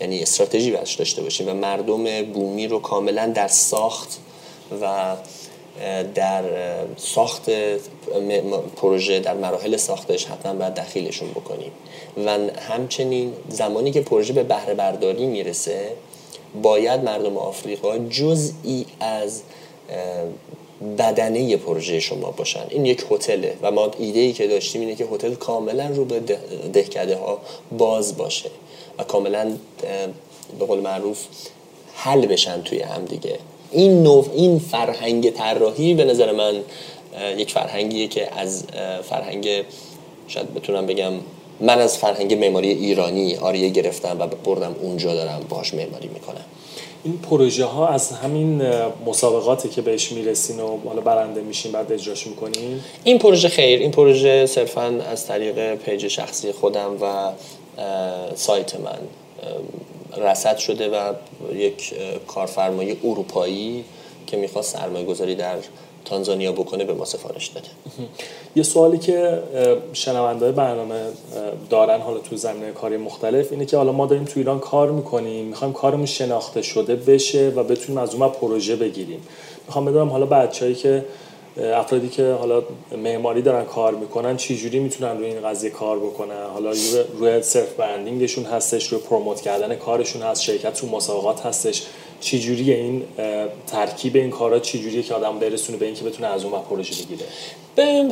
Speaker 1: یعنی استراتژی برش داشته باشیم و مردم بومی رو کاملا در ساخت و در ساخت پروژه در مراحل ساختش حتما باید دخیلشون بکنیم. و همچنین زمانی که پروژه به بهره برداری می‌رسه باید مردم آفریقا جزئی از بدنه پروژه شما باشن. این یک هتله و ما ایده ای که داشتیم اینه که هتل کاملا رو به دهکده ها باز باشه. و کاملا به قول معروف حل بشن توی هم دیگه. این نوع این فرهنگ طراحی به نظر من یک فرهنگیه که از فرهنگ شاید بتونم بگم من از فرهنگ معماری ایرانی آریه گرفتم و بردم اونجا دارم باش معماری می‌کنم.
Speaker 2: این پروژه ها از همین مسابقاتی که بهش می‌رسین و حالا برنده میشین بعد اجراش می‌کنین؟
Speaker 1: این پروژه خیر. این پروژه صرفا از طریق پیج شخصی خودم و سایت من. رسد شده و یک کارفرمای اروپایی که می‌خواست سرمایه گذاری در تانزانیا بکنه به ما سفارش داده
Speaker 2: یه سوالی که شنونده برنامه دارن حالا تو زمینه کاری مختلف اینه که حالا ما داریم تو ایران کار می‌کنیم می‌خوایم کارمون شناخته شده بشه و بتونیم از اون پروژه بگیریم. می‌خوام بدونم حالا بچه‌ای که افرادی که حالا معماری دارن کار می‌کنن چی جوری می‌تونن روی این قضیه کار بکنن؟ حالا روی self branding شون هستش روی promote کردن کارشون هست شرکت تو مسابقات هستش. چی جوری این ترکیب این کارا؟ چی جوریه که آدم برسونه به اینکه بتونه از اون پروژه بگیره؟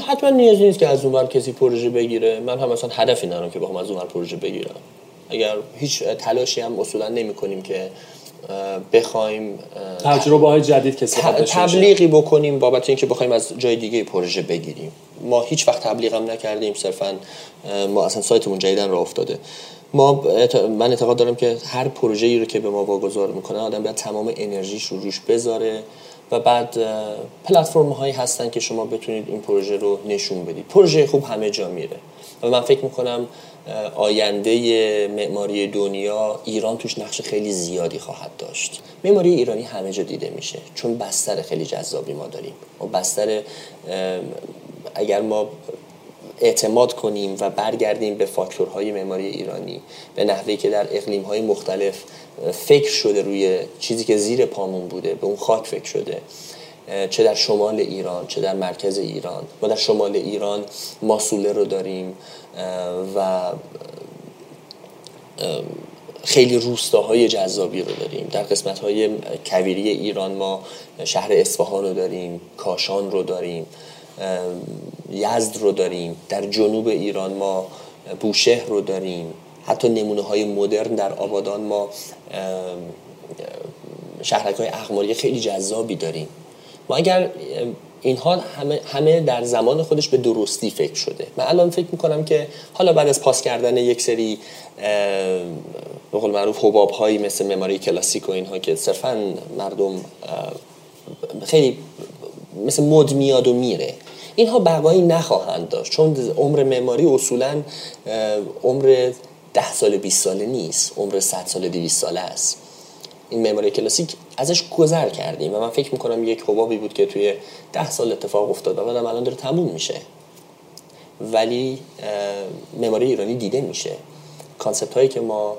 Speaker 1: حتما نیازی نیست که از اون کسی پروژه بگیره. من هم مثلا هدفی ندارم که بخوام از اون پروژه بگیرم. اگر هیچ تلاشی هم اصولا نمی کنیم که بخوایم
Speaker 2: تجربه های جدید کسی
Speaker 1: تبلیغی بکنیم بابت اینکه بخوایم از جای دیگه پروژه بگیریم. ما هیچ وقت تبلیغ هم نکردیم صرفا ما اصلا سایتمون جدیدن راه افتاده. ما من اعتقاد دارم که هر پروژه‌ای رو که به ما واگذار می‌کنه آدم باید تمام انرژیش رو روش بذاره و بعد پلتفرم هایی هستن که شما بتونید این پروژه رو نشون بدید. پروژه خوب همه جا میره. و من فکر می‌کنم آینده معماری دنیا ایران توش نقش خیلی زیادی خواهد داشت. معماری ایرانی همه جا دیده میشه چون بستر خیلی جذابی ما داریم. و بستر اگر ما اعتماد کنیم و برگردیم به فاکتورهای معماری ایرانی به نحوی که در اقلیمهای مختلف فکر شده روی چیزی که زیر پامون بوده به اون خاک فکر شده چه در شمال ایران چه در مرکز ایران. ما در شمال ایران ماسوله رو داریم و خیلی روستاهای جذابی رو داریم. در قسمت های کویری ایران ما شهر اصفهان رو داریم کاشان رو داریم یزد رو داریم. در جنوب ایران ما بوشهر رو داریم. حتی نمونه های مدرن در آبادان ما شهرک های اقماری خیلی جذابی داریم. ما اگر اینها همه, همه در زمان خودش به درستی فکر شده. من الان فکر می‌کنم که حالا بعد از پاس کردن یک سری به قول معروف حباب هایی مثل مماری کلاسیک و اینها که صرفا مردم خیلی مثل مد میاد و میره. اینها بقایی نخواهند داشت. چون عمر معماری اصولا عمر ده سال 20 ساله نیست. عمر 100 سال 200 ساله است. این معماری کلاسیک ازش گذر کردیم و من فکر می‌کنم یک حبابی بود که توی ده سال اتفاق افتاد و الان داره تموم میشه. ولی معماری ایرانی دیده میشه. concept هایی که ما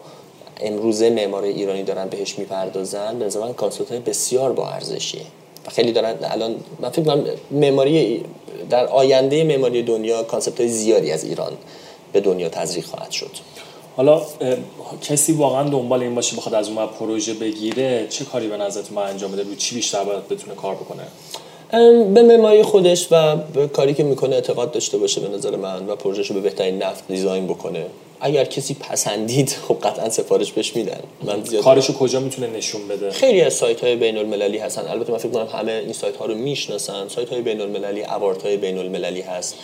Speaker 1: امروزه معماری ایرانی دارن بهش می‌پردازن به زمان concept های بسیار با ارزشیه. و خیلی دارن الان من فکر کنم معماری در آینده معماری دنیا concept های زیادی از ایران به دنیا تزریق خواهد شد.
Speaker 2: حالا کسی واقعا دنبال این باشه بخواد از اون پروژه بگیره چه کاری به نظرتون ما انجام بده؟ روی چی بیشتر باید بتونه کار بکنه؟
Speaker 1: به معماری خودش و به کاری که می‌کنه اعتقاد داشته باشه به نظر من و پروژهشو به بهترین نفت دیزاین بکنه. اگر کسی پسندید خب قطعا سفارش بهش میدن.
Speaker 2: من زیاد کارشو کجا می‌تونه نشون بده؟
Speaker 1: خیلی از سایت های بین المللی هستن. البته من فکر کنم همه این سایت ها رو می‌شناسن. سایت های بین المللی اوارت های بین المللی هست.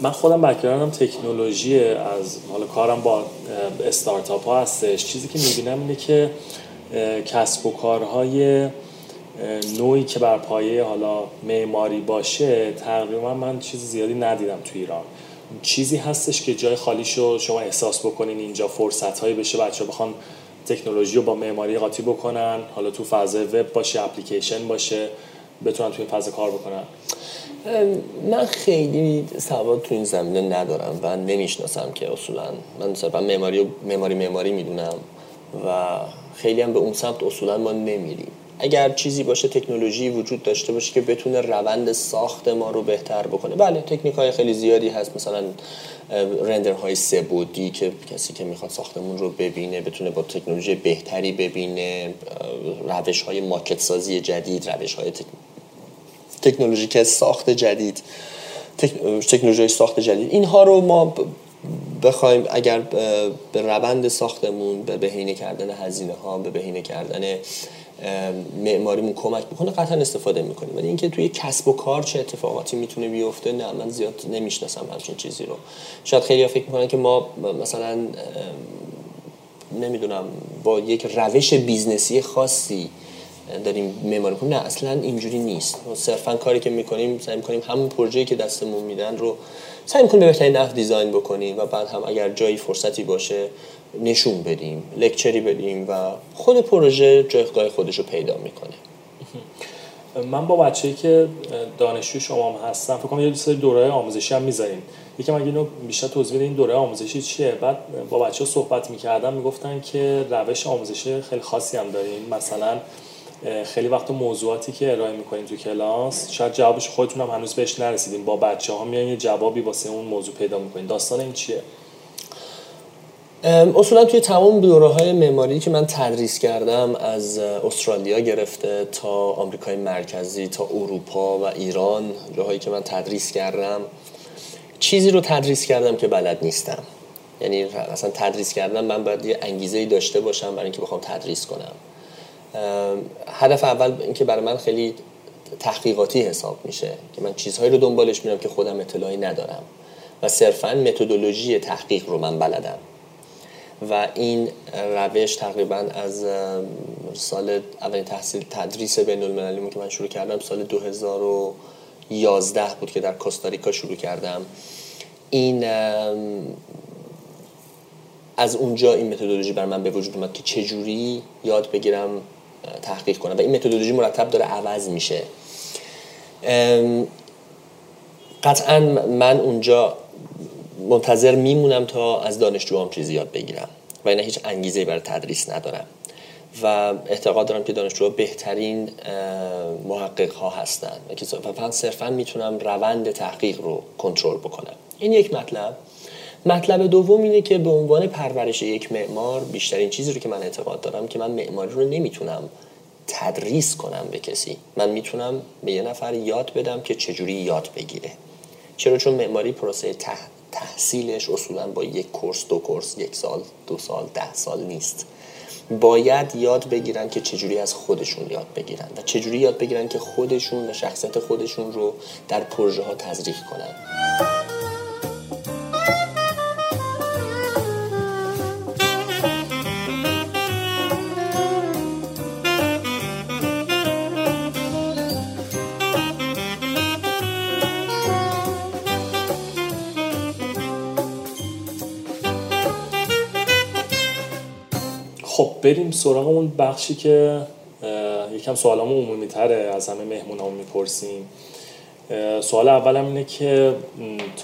Speaker 2: من خودم بکگراندم تکنولوژی از حالا کارم با استارتاپ ها هستش. چیزی که می‌بینم اینه که کسب و کارهای نوعی که بر پایه حالا معماری باشه تقریبا من چیز زیادی ندیدم تو ایران. چیزی هستش که جای خالیشو شما احساس بکنین اینجا فرصت هایی بشه بچه بخوان تکنولوژی رو با معماری قاطی بکنن حالا تو فضای وب باشه اپلیکیشن باشه بتونن تو این فضا کار بکنن.
Speaker 1: من خیلی سواد تو این زمینه ندارم و نمی‌شناسم که اصولا. من مثلا معماری معماری معماری می‌دونم و خیلی هم به اون سمت اصولا ما نمیریم. اگر چیزی باشه تکنولوژی وجود داشته باشه که بتونه روند ساخت ما رو بهتر بکنه. بله تکنیک های خیلی زیادی هست. مثلا رندر های سه بودی که کسی که می‌خواد ساختمون رو ببینه بتونه با تکنولوژی بهتری ببینه. روش های ماکت سازی جدید روش های تکنولوژیک ساخت جدید تکنولوژی ساخت جدید. اینها رو ما بخوایم اگر به روند ساختمون به بهینه کردن هزینه ها به بهینه کردن معماریمون کمک بکنه قطعا استفاده می‌کنیم. ولی اینکه توی کسب و کار چه اتفاقاتی می‌تونه بیفته نه من زیاد نمی‌شناسم همچین چیزی رو. شاید خیلی فکر می‌کنن که ما مثلا نمی‌دونم با یک روش business ی خاصی داریم معماری کنیم نه اصلا اینجوری نیست. صرفا کاری که می‌کنیم سعی می‌کنیم همون پروژه‌ای که دستمون میدن رو سعی می‌کنیم به بهترین نحو design بکنیم و بعد هم اگر جایی فرصتی باشه نشون بدیم lecture ی بدیم و خود پروژه جایگاه خودش رو پیدا می‌کنه.
Speaker 2: من با بچه‌ای که دانشجو شما هم هستم فکر کنم یه سری دوره آموزشی هم می‌ذارین یکم اگه اینو بیشتر توضیح این دوره آموزشی چیه؟ بعد با بچه ها صحبت می‌کردم می‌گفتن که روش آموزشی خیلی خاصی هم دارین مثلا خیلی وقت موضوعاتی که ارائه می‌کنین تو کلاس شاید جوابش خودتون هم هنوز بهش نرسیدین. با بچه ها میان یه جوابی واسه اون موضوع پیدا می‌کنین. داستان این چیه؟
Speaker 1: اصولا توی تمام دوره های معماری که من تدریس کردم از استرالیا گرفته تا آمریکای مرکزی تا اروپا و ایران جاهایی که من تدریس کردم چیزی رو تدریس کردم که بلد نیستم. یعنی اصلا تدریس کردم من باید یه انگیزه داشته باشم برای اینکه بخوام تدریس کنم. هدف اول اینکه برای من خیلی تحقیقاتی حساب میشه که من چیزهایی رو دنبالش میرم که خودم اطلاعی ندارم و صرفا متدولوژی تحقیق رو من بلدم. و این روش تقریبا از سال اولین تحصیل تدریس بین المللی که من شروع کردم سال 2011 بود که در کوستاریکا شروع کردم. این از اونجا این متدولوژی بر من به وجود اومد که چجوری یاد بگیرم تحقیق کنم. و این متدولوژی مرتب داره عوض میشه. قطعا من اونجا منتظر میمونم تا از دانشجوام چیزی یاد بگیرم. و این هیچ انگیزه برای تدریس ندارم. و اعتقاد دارم که دانشجوها بهترین محقق ها هستن. و صرفا می‌تونم روند تحقیق رو کنترل بکنم. این یک مطلب. مطلب دوم اینه که به عنوان پرورش یک معمار بیشترین چیزی رو که من اعتقاد دارم که من معماری رو نمی‌تونم تدریس کنم به کسی. من می‌تونم به یه نفر یاد بدم که چجوری یاد بگیره. چرا؟ چون معماری پروسه تحصیلش اصولا با یک کورس دو کورس یک سال دو سال ده سال نیست. باید یاد بگیرن که چجوری از خودشون یاد بگیرن و چجوری یاد بگیرن که خودشون و شخصیت خودشون رو در پروژه ها تزریق کنن.
Speaker 2: بریم سراغ اون بخشی که یکم سوالامو عمومی تره از همه مهمونامو می‌پرسیم. سوال اولم اینه که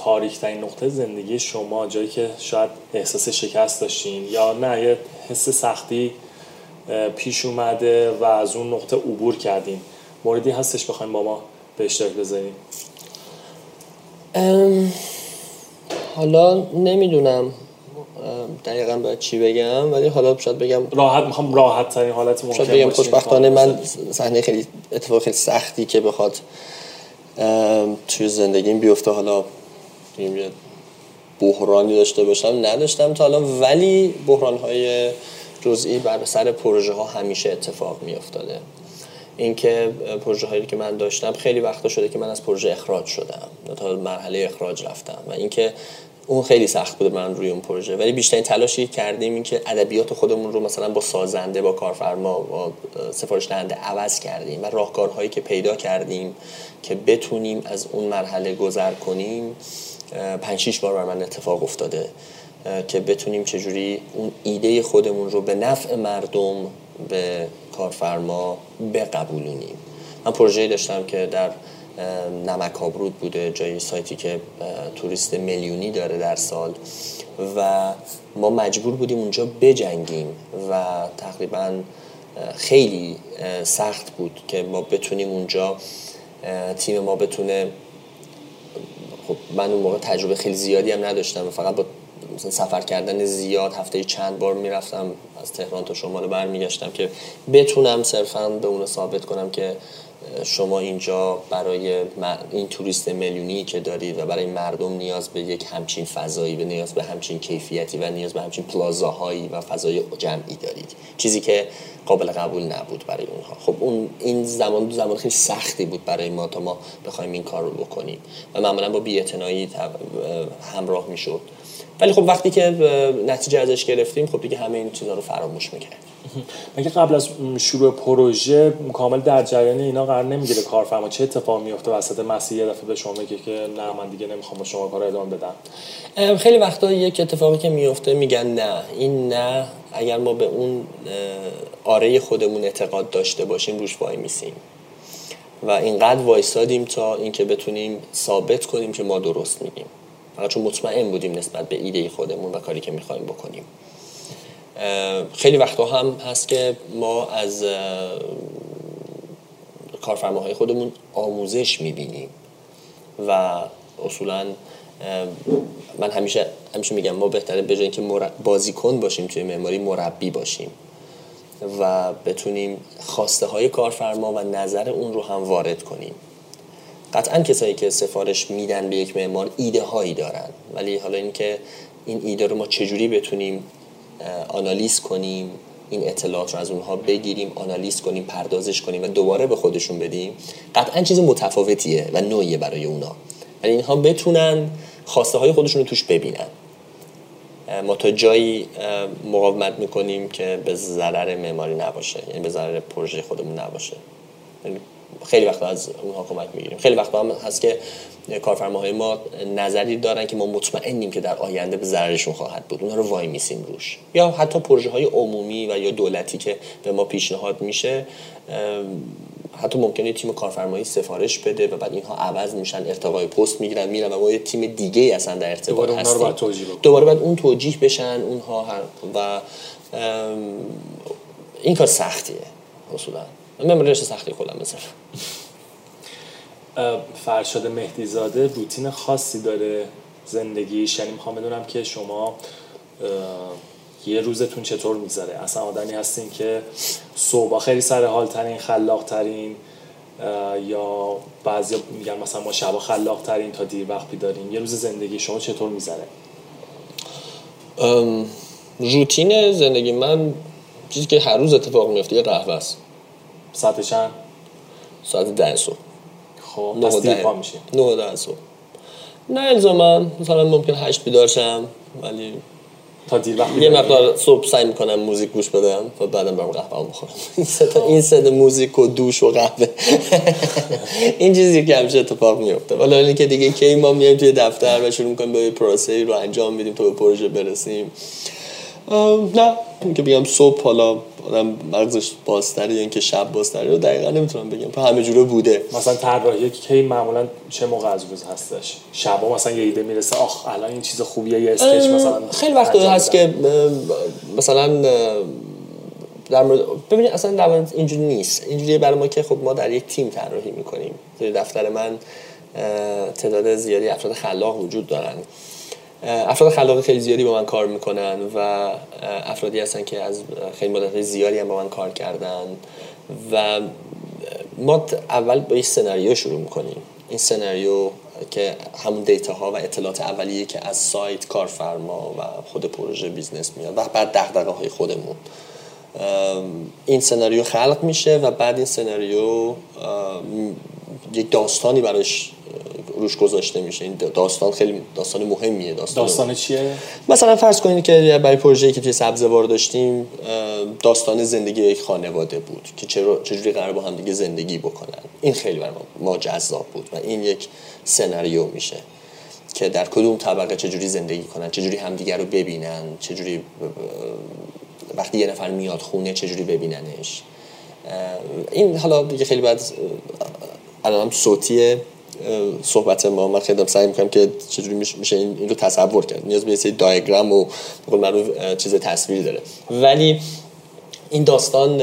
Speaker 2: تاریخ ترین نقطه زندگی شما جایی که شاید احساس شکست داشتین یا نه یه حس سختی پیش اومده و از اون نقطه عبور کردین. موردی هستش بخوایم با ما به اشتراک بذاریم.
Speaker 1: حالا نمی‌دونم. دقیقا باید چی بگم ولی حالا شاید بگم
Speaker 2: راحت می‌خوام راحت ترین حالت
Speaker 1: ممکن شاید بگم خوشبختانه من صحنه خیلی اتفاق خیلی سختی که بخواد توی زندگیم بیفته. حالا بحرانی داشته باشم نداشتم تا حالا ولی بحران های جزئی بر سر پروژه ها همیشه اتفاق می افتاده اینکه پروژه هایی که من داشتم خیلی وقتا شده که من از پروژه اخراج شدم تا مرحله اخراج رفتم و اینکه اون خیلی سخت بوده من روی اون پروژه. ولی بیشترین تلاشی کردیم این که ادبیات خودمون رو مثلا با سازنده با کارفرما با سفارش دهنده عوض کردیم و راهکارهایی که پیدا کردیم که بتونیم از اون مرحله گذر کنیم پنج شیش بار بر من اتفاق افتاده که بتونیم چجوری اون ایده خودمون رو به نفع مردم به کارفرما بقبولونیم. من پروژه‌ای داشتم که در نمک آبرود بوده جای سایتی که توریست میلیونی داره در سال. و ما مجبور بودیم اونجا بجنگیم و تقریبا خیلی سخت بود که ما بتونیم اونجا تیم ما بتونه خب من اون موقع تجربه خیلی زیادی هم نداشتم. فقط با مثلا سفر کردن زیاد هفته چند بار می‌رفتم از تهران تا شمال برمیگشتم که بتونم صرفا به اون ثابت کنم که شما اینجا برای این توریست میلیونی که دارید و برای مردم نیاز به یک همچین فضایی به نیاز به همچین کیفیتی و نیاز به همچین پلازاهایی و فضای جمعی دارید. چیزی که قابل قبول نبود برای اونها. خب اون این زمان زمان خیلی سختی بود برای ما تا ما بخوایم این کار رو بکنیم. و معمولا با بی‌اعتنایی همراه می‌شد. ولی خب وقتی که نتیجه ازش گرفتیم خب دیگه همه این چیزها رو فراموش می‌کردیم.
Speaker 2: مگه قبل از شروع پروژه کامل در جریان اینا قرار نمی‌گیره کارفرما؟ چه اتفاقی میفته وسط مسیر یه دفعه به شما میگه که نه من دیگه نمی‌خوام با شما کار ادامه بدم؟
Speaker 1: خیلی وقتا یک اتفاقی که میفته میگن نه. این نه اگر ما به اون آره خودمون اعتقاد داشته باشیم روش وای میسیم. و اینقدر وایسادیم تا اینکه بتونیم ثابت کنیم که ما درست میگیم. فقط چون مطمئن بودیم نسبت به ایده خودمون و کاری که می‌خوایم بکنیم. خیلی وقتا هم هست که ما از کارفرماهای خودمون آموزش می‌بینیم و اصولا من همیشه همیشه میگم ما بهتره به اینکه بازیکن باشیم توی معماری مربی باشیم و بتونیم خواسته های کارفرما و نظر اون رو هم وارد کنیم. قطعا کسایی که سفارش میدن به یک معمار ایده هایی دارن ولی حالا اینکه این ایده رو ما چجوری بتونیم آنالیز کنیم این اطلاعات رو از اونها بگیریم آنالیز کنیم پردازش کنیم و دوباره به خودشون بدیم. قطعا چیز متفاوتیه و نوعیه برای اونا. ولی اینها بتونن خواسته های خودشون رو توش ببینن. ما تا جایی مقاومت می‌کنیم که به ضرر معماری نباشه یعنی به ضرر پروژه خودمون نباشه. یعنی خیلی وقتا از اونها کمک می‌گیریم. خیلی وقتا هم هست که کارفرماهای ما نظری دارن که ما مطمئنیم که در آینده به ضررشون خواهد بود. اونها رو وای میسیم روش. یا حتی پروژه های عمومی و یا دولتی که به ما پیشنهاد میشه حتی ممکنه تیم کارفرمایی سفارش بده و بعد اینها عوض میشن ارتقای پست می‌گیرن میرن و ما یه تیم دیگه اصلا در ارتباط هستیم. دوباره بعد اون توجیه بشن اونها و این کار سختیه اصولا. من رشته سختی خودم مثلا
Speaker 2: فرشاد مهدیزاده روتین خاصی داره زندگیش. یعنی می‌خوام بدونم که شما یه روزتون چطور می‌ذاره اصلا آدمی هستین که صبح خیلی سر حال ترین خلاق ترین یا بعضی میگن مثلا ما شبا خلاق ترین تا دیر وقت بیدارین یه روز زندگی شما چطور می‌ذاره
Speaker 1: روتین زندگی من چیزی که هر روز اتفاق میفته یه قهوه است.
Speaker 2: ساعت چند؟
Speaker 1: ساعت ده صبح.
Speaker 2: خب پس دیر پا میشه
Speaker 1: نه ده صبح. نه الزاما مثلا ممکن هشت بیدار شم ولی
Speaker 2: تا دیر وقت
Speaker 1: یه مقدار صبح سعی می‌کنم موزیک گوش بدم و بعدم برم قهوه بخورم. این این سه موزیک و دوش و قهوه. این چیزی که همیشه اتفاق میفته ولی اینکه که دیگه کی ما میایم توی دفتر و شروع می‌کنیم به پروسه رو انجام میدیم تا به پروژه برسیم. نه که بگم صبح حالا آدم مغزش بازتره یا اینکه شب بازتره رو دقیقا نمی‌تونم بگم. همه جوره بوده.
Speaker 2: مثلا طراحی که معمولا چه موقع از روز هستش؟ شبا مثلا یه ایده می‌رسه آخ الان این چیز خوبیه یه اسکچ مثلا
Speaker 1: خیلی وقت هست که مثلا در مورد ببینید اصلا در اینجوری نیست. اینجوریه برای ما که خب ما در یک تیم طراحی می‌کنیم. دفتر من تعداد زیادی افراد خلاق وجود دارن. افراد خلاق خیلی زیادی با من کار می‌کنن و افرادی هستن که از خیلی مدت زیادی هم با من کار کردن و ما اول با یک سناریو شروع می‌کنیم. این سناریو که همون data ها و اطلاعات اولیه که از سایت کارفرما و خود پروژه business میاد و بعد دغدغه های خودمون این سناریو خلق میشه و بعد این سناریو یک داستانی براش روش گذاشته میشه. این داستان خیلی داستان مهمیه
Speaker 2: داستان داستان چیه؟
Speaker 1: مثلا فرض کنید که برای پروژه‌ای که توی سبزوار داشتیم داستان زندگی یک خانواده بود که چرا چجوری قرار با هم دیگه زندگی بکنن. این خیلی برای ما جذاب بود و این یک سناریو میشه که در کدوم طبقه چجوری زندگی کنن چجوری همدیگه رو ببینن چجوری وقتی یه نفر میاد خونه چجوری ببیننش. این حالا دیگه خیلی بعد الان صوتیه. صحبت ما من خیلی سعی می‌کنم که چجوری میشه این رو تصور کرد. نیاز به یه دایگرام و بقول معروف چیز تصویری داره. ولی این داستان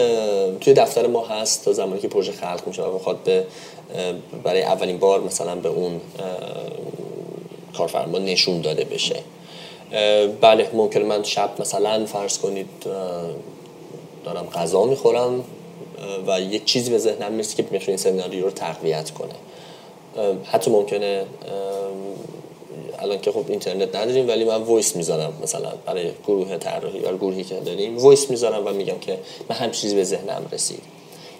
Speaker 1: توی دفتر ما هست تا زمانی که پروژه خلق میشه و بخواد به برای اولین بار مثلا به اون کارفرما نشون داده بشه. بله ممکن من شب مثلا فرض کنید دارم غذا می‌خورم و یک چیزی به ذهنم می‌رسه که می‌تونه این سناریو رو تقویت کنه. حتی ممکنه الان که خب اینترنت نداریم ولی من voice می‌ذارم مثلا برای گروه طراحی یا گروهی که داریم. voice می‌ذارم و میگم که من هم چیزی به ذهنم رسید.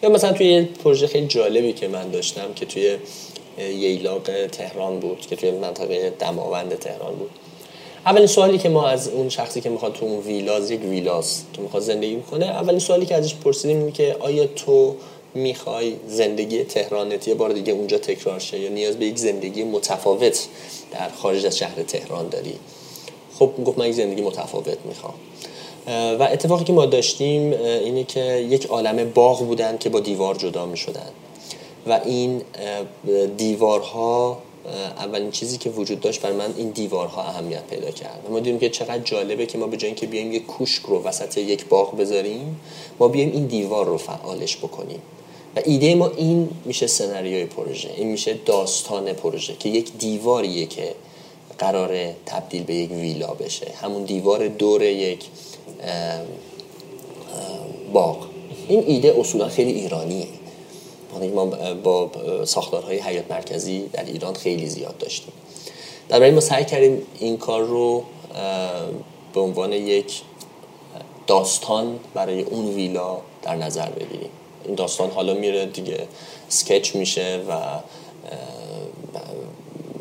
Speaker 1: یا مثلا توی یه پروژه خیلی جالبی که من داشتم که توی ییلاق تهران بود که توی منطقه دماوند تهران بود. اولین سوالی که ما از اون شخصی که می‌خواد تو اون ویلاز یک ویلاس که می‌خواد زندگی کنه اولین سوالی که ازش پرسیدیم که آیا تو می‌خوای زندگی تهرانت یه بار دیگه اونجا تکرار شه یا نیاز به یک زندگی متفاوت در خارج از شهر تهران داری؟ خب گفت من یک زندگی متفاوت می‌خوام. و اتفاقی که ما داشتیم اینه که یک عالم باغ بودن که با دیوار جدا می‌شدن. و این دیوارها اولین چیزی که وجود داشت بر من این دیوارها اهمیت پیدا کرد. ما دیدیم که چقدر جالبه که ما به جای اینکه بیایم یک کوشک رو وسط یک باغ بذاریم ما بیایم این دیوار رو فعالش بکنیم. و ایده ما این میشه سناریوی پروژه این میشه داستان پروژه که یک دیواریه که قرار تبدیل به یک ویلا بشه. همون دیوار دور یک باغ. این ایده اصولا خیلی ایرانیه. ما با ساختارهای حیات مرکزی در ایران خیلی زیاد داشتیم. در ما سعی کردیم این کار رو به عنوان یک داستان برای اون ویلا در نظر بگیریم. این داستان حالا میره دیگه سکچ میشه و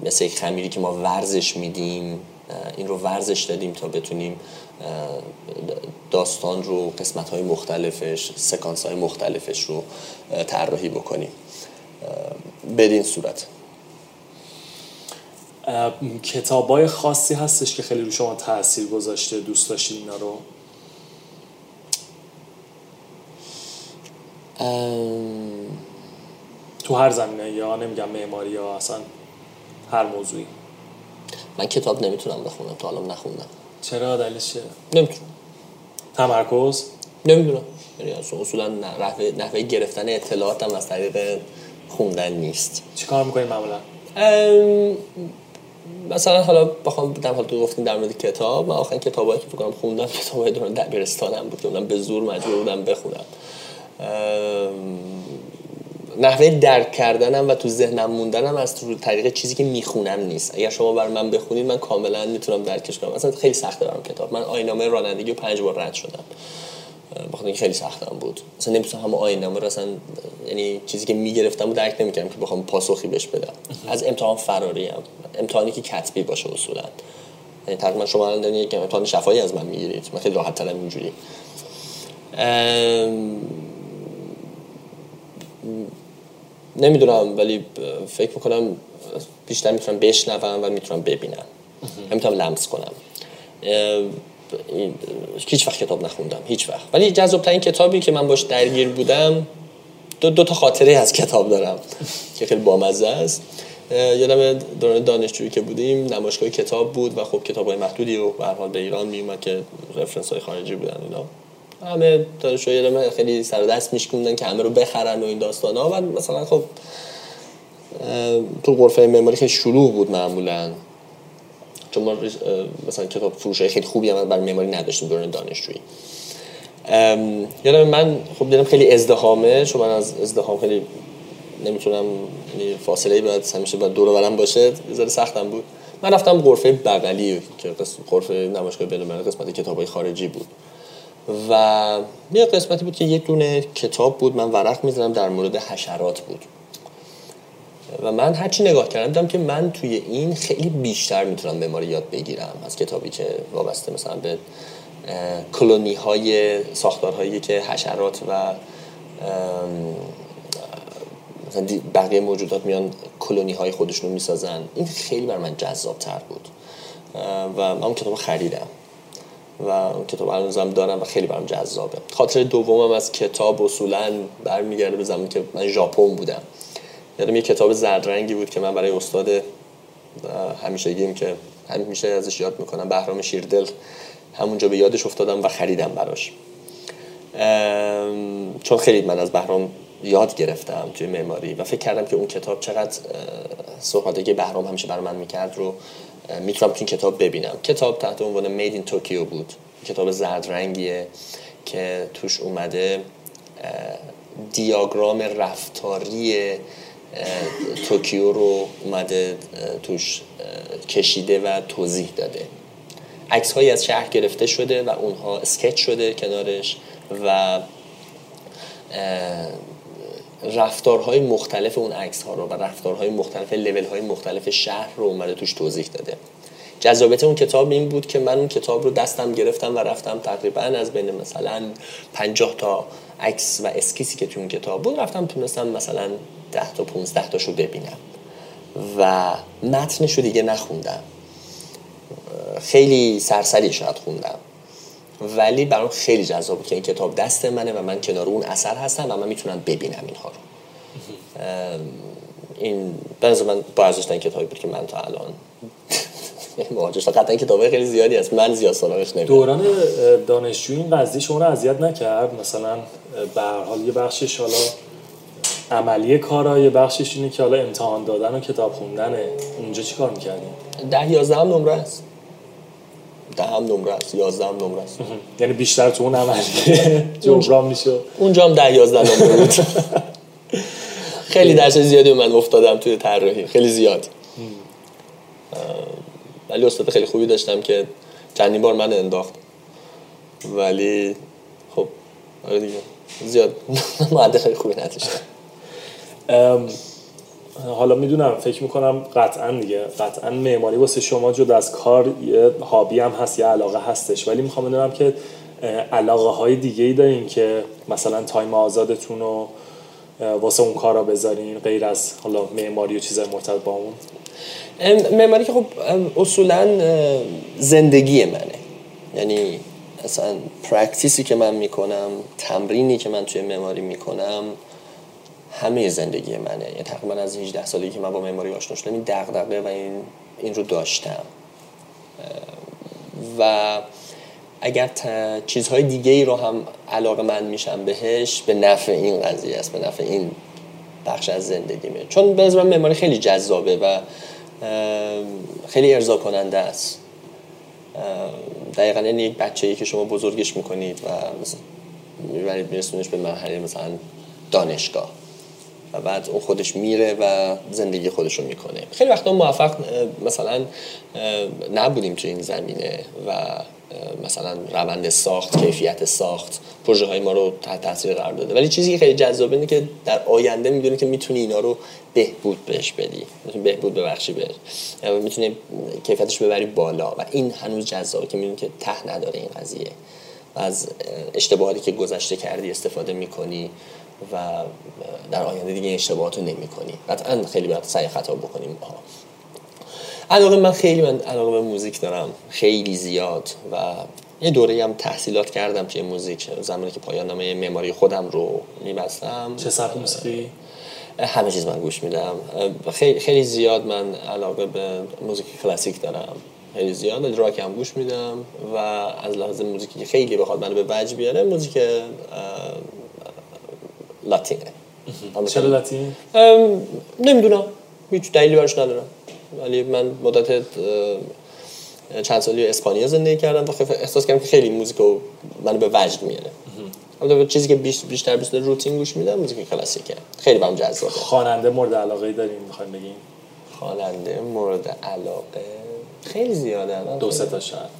Speaker 1: مثل یک خمیری که ما ورزش میدیم این رو ورزش دادیم تا بتونیم داستان رو قسمت های مختلفش سکانس های مختلفش رو طراحی بکنیم. بدین صورت.
Speaker 2: کتاب های خاصی هستش که خیلی رو شما تاثیر گذاشته دوست داشتید اینا رو؟ تو هر زمینه یا نمیگم معماری یا اصلا هر موضوعی.
Speaker 1: من کتاب نمی‌تونم بخونم تا الان نخوندم.
Speaker 2: چرا؟ دلیلش چیه؟
Speaker 1: نمی‌تونم
Speaker 2: تمرکز؟
Speaker 1: نمی‌دونم. یعنی اصولا نحوه, نحوه گرفتن اطلاعات هم از طریق خوندن نیست.
Speaker 2: چیکار می‌کنی معمولا؟
Speaker 1: مثلا حالا بخوام در حال تو گفتیم در مورد کتاب من آخرین کتابایی که فکر کنم خوندم کتابای دوران دبیرستانم بود که به زور مجبور بودم بخونم. نحوه درک کردنم و تو ذهنم موندنم از طریق چیزی که می‌خونم نیست. اگر شما بر من بخونید من کاملا می‌تونم درکش کنم. اصلا خیلی سخته برام کتاب. من آینامه رانندگی رو پنج بار رد شدم. بخاطر خیلی سختم بود. اصلا نمی‌تونم هم آینامه رو اصلا یعنی چیزی که می‌گرفتم و درک نمی‌کردم که بخوام پاسخی بهش بدم. از امتحان فراری ام امتحانی که کتبی باشه اصولا. یعنی تقریبا شما الان یک امتحان شفایی از من می‌گیرید. من خیلی راحت اینجوری. نمی‌دونم ولی فکر می‌کنم بیشتر می‌تونم بشنوم و می‌تونم ببینم. می‌تونم لمس کنم. هیچ وقت کتاب نخوندم هیچ وقت. ولی جذاب ترین کتابی که من باش درگیر بودم دو, دو تا خاطره از کتاب دارم که خیلی بامزه است. یادم دوران دانشجویی که بودیم نمایشگاه کتاب بود و خب کتاب های محدودی و به حال به ایران میومد که رفرنس های خارجی بودن اینا. همه دانشجو یادم خیلی سر دست میشکوندن که همه رو بخرن و این داستان ها. و مثلا خب تو غرفه معماری خیلی شلوغ بود معمولا. چون ما مثلا کتاب فروش خیلی خوبی هم برای معماری نداشتیم دوران دانشجویی. یادم من خب دیدم خیلی ازدهامه چون من از ازدهام خیلی نمی‌تونم یعنی فاصله ای باید همیشه باید دور برم باشه. ذره سختم بود. من رفتم غرفه بغلی که غرفه نمایشگاه بین‌المللی قسمت کتابای خارجی بود. و یه قسمتی بود که یه دونه کتاب بود من ورق می‌زنم در مورد حشرات بود. و من هرچی نگاه کردم دیدم که من توی این خیلی بیشتر می‌تونم معماری یاد بگیرم از کتابی که وابسته مثلا به کلونی های ساختارهایی که حشرات و بقیه موجودات میان کلونی های خودشون می‌سازن. این خیلی بر من جذاب تر بود و من کتاب خریدم. و کتاب هنوزم دارم و خیلی برام جذابه. خاطر دومم از کتاب اصولا برمیگرده به زمانی که من ژاپن بودم. یادم یه کتاب زرد رنگی بود که من برای استاد همیشگیم که همیشه ازش یاد می‌کنم بهرام شیردل. همونجا به یادش افتادم و خریدم براش. چون خیلی من از بهرام یاد گرفتم توی معماری و فکر کردم که اون کتاب چقدر صحبتی که بهرام همیشه برای من می‌کرد رو می‌تونم تو این کتاب ببینم. کتاب تحت عنوان Made in Tokyo بود. کتاب زرد رنگیه که توش اومده دیاگرام رفتاری توکیو رو اومده توش کشیده و توضیح داده. عکس هایی از شهر گرفته شده و اونها sketch شده کنارش و رفتارهای مختلف اون عکس ها رو و رفتارهای مختلف لول های مختلف شهر رو اومده توش توضیح داده. جذابیت اون کتاب این بود که من اون کتاب رو دستم گرفتم و رفتم تقریبا از بین مثلا 50 تا عکس و اسکیسی که تو اون کتاب بود رفتم تونستم مثلا 10 تا 15 تاشو ببینم. و متنش رو دیگه نخوندم. خیلی سرسری شاید خوندم. ولی برام خیلی جذاب بود که این کتاب دست منه و من کنار اون اثر هستم و من می‌تونم ببینم اینها رو. این به من با ارزش این کتابی بود که من تا الان مواجهش قطعا کتابه خیلی زیادی هست. من زیاد سراغش نمیدم
Speaker 2: دوران دانشجویی این قضیه شما رو اذیت نکرد؟ مثلا به هر حال یه بخشش حالا عملی کارا یه بخشش اینه که حالا امتحان دادن و کتاب خوندنه اونجا چی کار می‌کردیم؟
Speaker 1: ده یازده هم نمره است. ده هم نمره است یازده هم نمره است.
Speaker 2: یعنی بیشتر تو اون عملی جبران میشه
Speaker 1: اونجا هم ده یازده نمره بود. خیلی درس زیادی من افتادم توی طراحی. خیلی زیاد. ولی استاد خیلی خوبی داشتم که چندین بار من انداخت. ولی خب آره دیگه. زیاد معدل خیلی خوبی نداشتم.
Speaker 2: حالا می‌دونم فکر می‌کنم قطعا دیگه قطعا معماری واسه شما جدا از کار یه hobby هم هست یه علاقه هستش. ولی می‌خوام بدونم که علاقه های دیگه ای دارین که مثلا time آزادتون رو واسه اون کارا بذارین غیر از حالا معماری و چیزای مرتبط با اون؟
Speaker 1: معماری که خب اصولا زندگی منه. یعنی اصلا practice ی که من می‌کنم تمرینی که من توی معماری می‌کنم همه زندگی منه. یعنی تقریبا از 18 سالی که من با معماری آشنا شدم این دغدغه و این این رو داشتم. و اگر چیزهای دیگه ای رو هم علاقه من میشم بهش به نفع این قضیه است به نفع این بخش از زندگیمه چون به من معماری خیلی جذابه و خیلی ارضا کننده است دقیقا این یک بچه ای که شما بزرگش می‌کنید و می‌برید میرسونش به مرحله مثلا دانشگاه. و بعد اون خودش میره و زندگی خودش رو می‌کنه. خیلی وقتا موفق مثلا نبودیم تو این زمینه و مثلا روند ساخت کیفیت ساخت پروژه های ما رو تحت تاثیر قرار داده. ولی چیزی که خیلی جذابه اینه که در آینده می‌دونی که می‌تونی اینا رو بهبود بهش بدی می‌تونی بهبود ببخشی بهش. می‌تونی کیفیتش ببری بالا و این هنوز جذابه که می‌دونی که ته نداره این قضیه. از اشتباهاتی که گذشته کردی استفاده می‌کنی و در آینده دیگه اشتباهات رو نمی کنی قطعا خیلی باید سعی خطا بکنیم. علاقه من خیلی من علاقه به موزیک دارم. خیلی زیاد و یه دوره هم تحصیلات کردم توی موزیک. زمانی که پایان نامه معماری خودم رو میبستم.
Speaker 2: چه سبک موسیقی؟
Speaker 1: همه چیز من گوش میدم. خیلی خیلی زیاد من علاقه به موزیک کلاسیک دارم. خیلی زیاد راک هم گوش میدم و از لحاظ موزیکی خیلی بخواد منو به وجه بیاره موزیک لاتینه.
Speaker 2: چرا لاتین؟
Speaker 1: نمی‌دونم. هیچ دلیلی براش ندارم. ولی من مدت چند سالی اسپانیا زندگی کردم و احساس کردم که خیلی موزیکو منو به وجد میاره. البته چیزی که بیشتر بیشتر روتین گوش میدم موزیک کلاسیکه. خیلی برام جذابه.
Speaker 2: خواننده مورد علاقه دارین می‌خوایم بگین؟
Speaker 1: خواننده مورد علاقه خیلی زیاده.
Speaker 2: دو سه تا شاید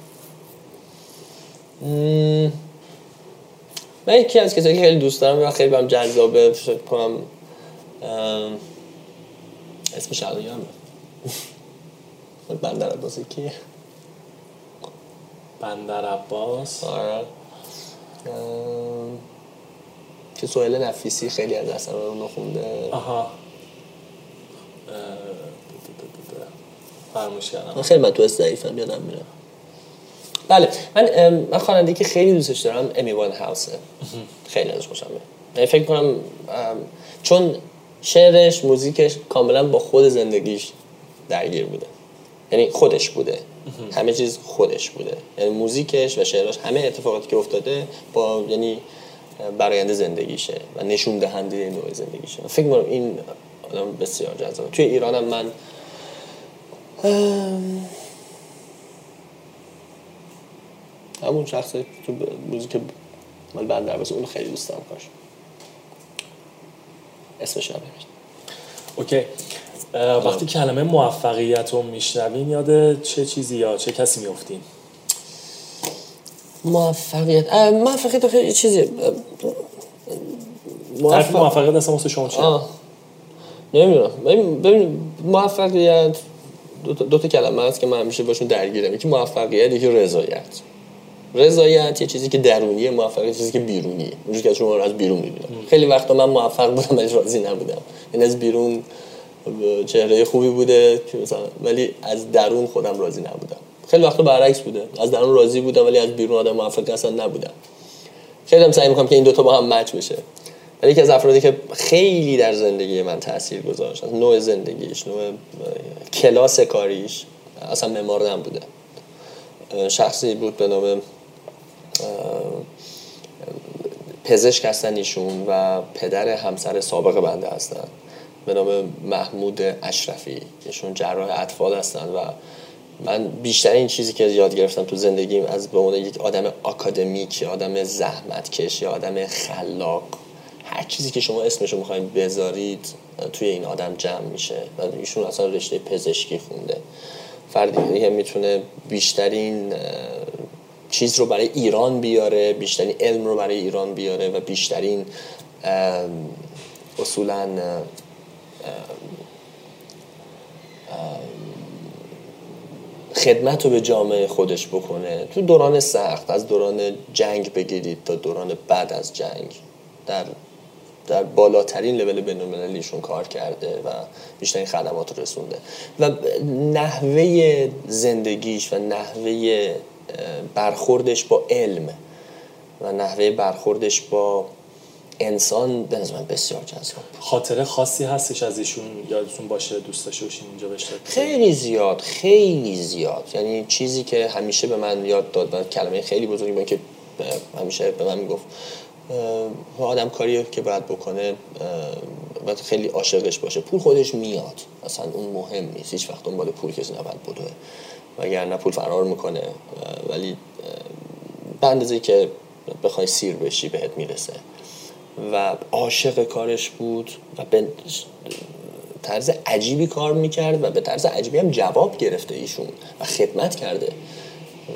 Speaker 1: من یکی از کسایی که خیلی دوست دارم و خیلی برام جذابه فکر کنم اسمش یادم بندر عباس کیه؟
Speaker 2: بندر عباس.
Speaker 1: آره. که سوهل نفیسی خیلی از اصلا رو نخونده.
Speaker 2: آها. فرموش کردم.
Speaker 1: خیلی من تو ضعیفم یادم میره. بله من من خواننده که خیلی دوستش دارم امی وان هاوسه خیلی ازش خوشم میاد. یعنی فکر کنم چون شعرش موزیکش کاملا با خود زندگیش درگیر بوده. یعنی خودش بوده. همه چیز خودش بوده. یعنی موزیکش و شعرش همه اتفاقاتی که افتاده با یعنی براینده زندگیشه و نشون دهنده نوع زندگیشه. فکر کنم این آدم بسیار جذابه. توی ایرانم من همون شخص تو موزیک مال بندر بس اون خیلی دوست دارم کاش. اسمش نمیاد
Speaker 2: اوکی. وقتی کلمه موفقیت رو میشنوین یاد چه چیزی یا چه کسی میفتین
Speaker 1: موفقیت. موفقیت خیلی چیزی
Speaker 2: موفق... موفقیت اصلا واسه شما چیه؟
Speaker 1: نمی‌دونم. ببین موفقیت دو تا, دو تا کلمه هست که من همیشه باشون درگیرم. یکی موفقیت یکی رضایت. رضایت یه چیزی که درونیه موفقیت چیزی که بیرونیه. اونجوری که شما از بیرون می‌بینم. خیلی وقتا من موفق بودم ولی راضی نبودم. این یعنی از بیرون چهره خوبی بوده مثلا ولی از درون خودم راضی نبودم. خیلی وقتا برعکس بوده. از درون راضی بودم ولی از بیرون آدم موفق اصلا نبودم. خیلی هم سعی می‌کنم که این دوتا با هم مچ بشه. ولی یکی از افرادی که خیلی در زندگی من تاثیر گذاشت از نوع زندگیش نوع کلاس کاریش اصلا معمار بوده شخصی بود به نام پزشک هستن ایشون و پدر همسر سابق بنده هستن. به نام محمود اشرفی. ایشون جراح اطفال هستن و من بیشترین چیزی که یاد گرفتم تو زندگیم از به عنوان یک آدم آکادمیک آدم زحمتکش یا آدم خلاق هر چیزی که شما اسمشو می‌خواین بذارید توی این آدم جمع میشه و ایشون اصلا رشته پزشکی خونده. فردی که می‌تونه بیشترین چیز رو برای ایران بیاره بیشترین علم رو برای ایران بیاره و بیشترین اصولا خدمت رو به جامعه خودش بکنه. تو دوران سخت از دوران جنگ بگیرید تا دوران بعد از جنگ. در در بالاترین لول بین‌المللیشون کار کرده و بیشترین خدمات رو رسونده. و نحوه زندگیش و نحوه برخوردش با علم و نحوه برخوردش با انسان به من بسیار جذاب
Speaker 2: خاطره خاصی هستش از ایشون؟ یادتون باشه دوست داشته باشین اینجا بشه
Speaker 1: خیلی زیاد خیلی زیاد. یعنی چیزی که همیشه به من یاد داد و کلمه خیلی بزرگی بود که همیشه به من می‌گفت آدم کاری که باید بکنه باید خیلی عاشقش باشه. پول خودش میاد. اصلا اون مهم نیست. هیچ وقت دنبال پول کسی نباید بدوه. وگرنه پول فرار می‌کنه. ولی به اندازه که بخوای سیر بشی بهت می‌رسه. و عاشق کارش بود و به طرز عجیبی کار می‌کرد و به طرز عجیبی هم جواب گرفته ایشون و خدمت کرده.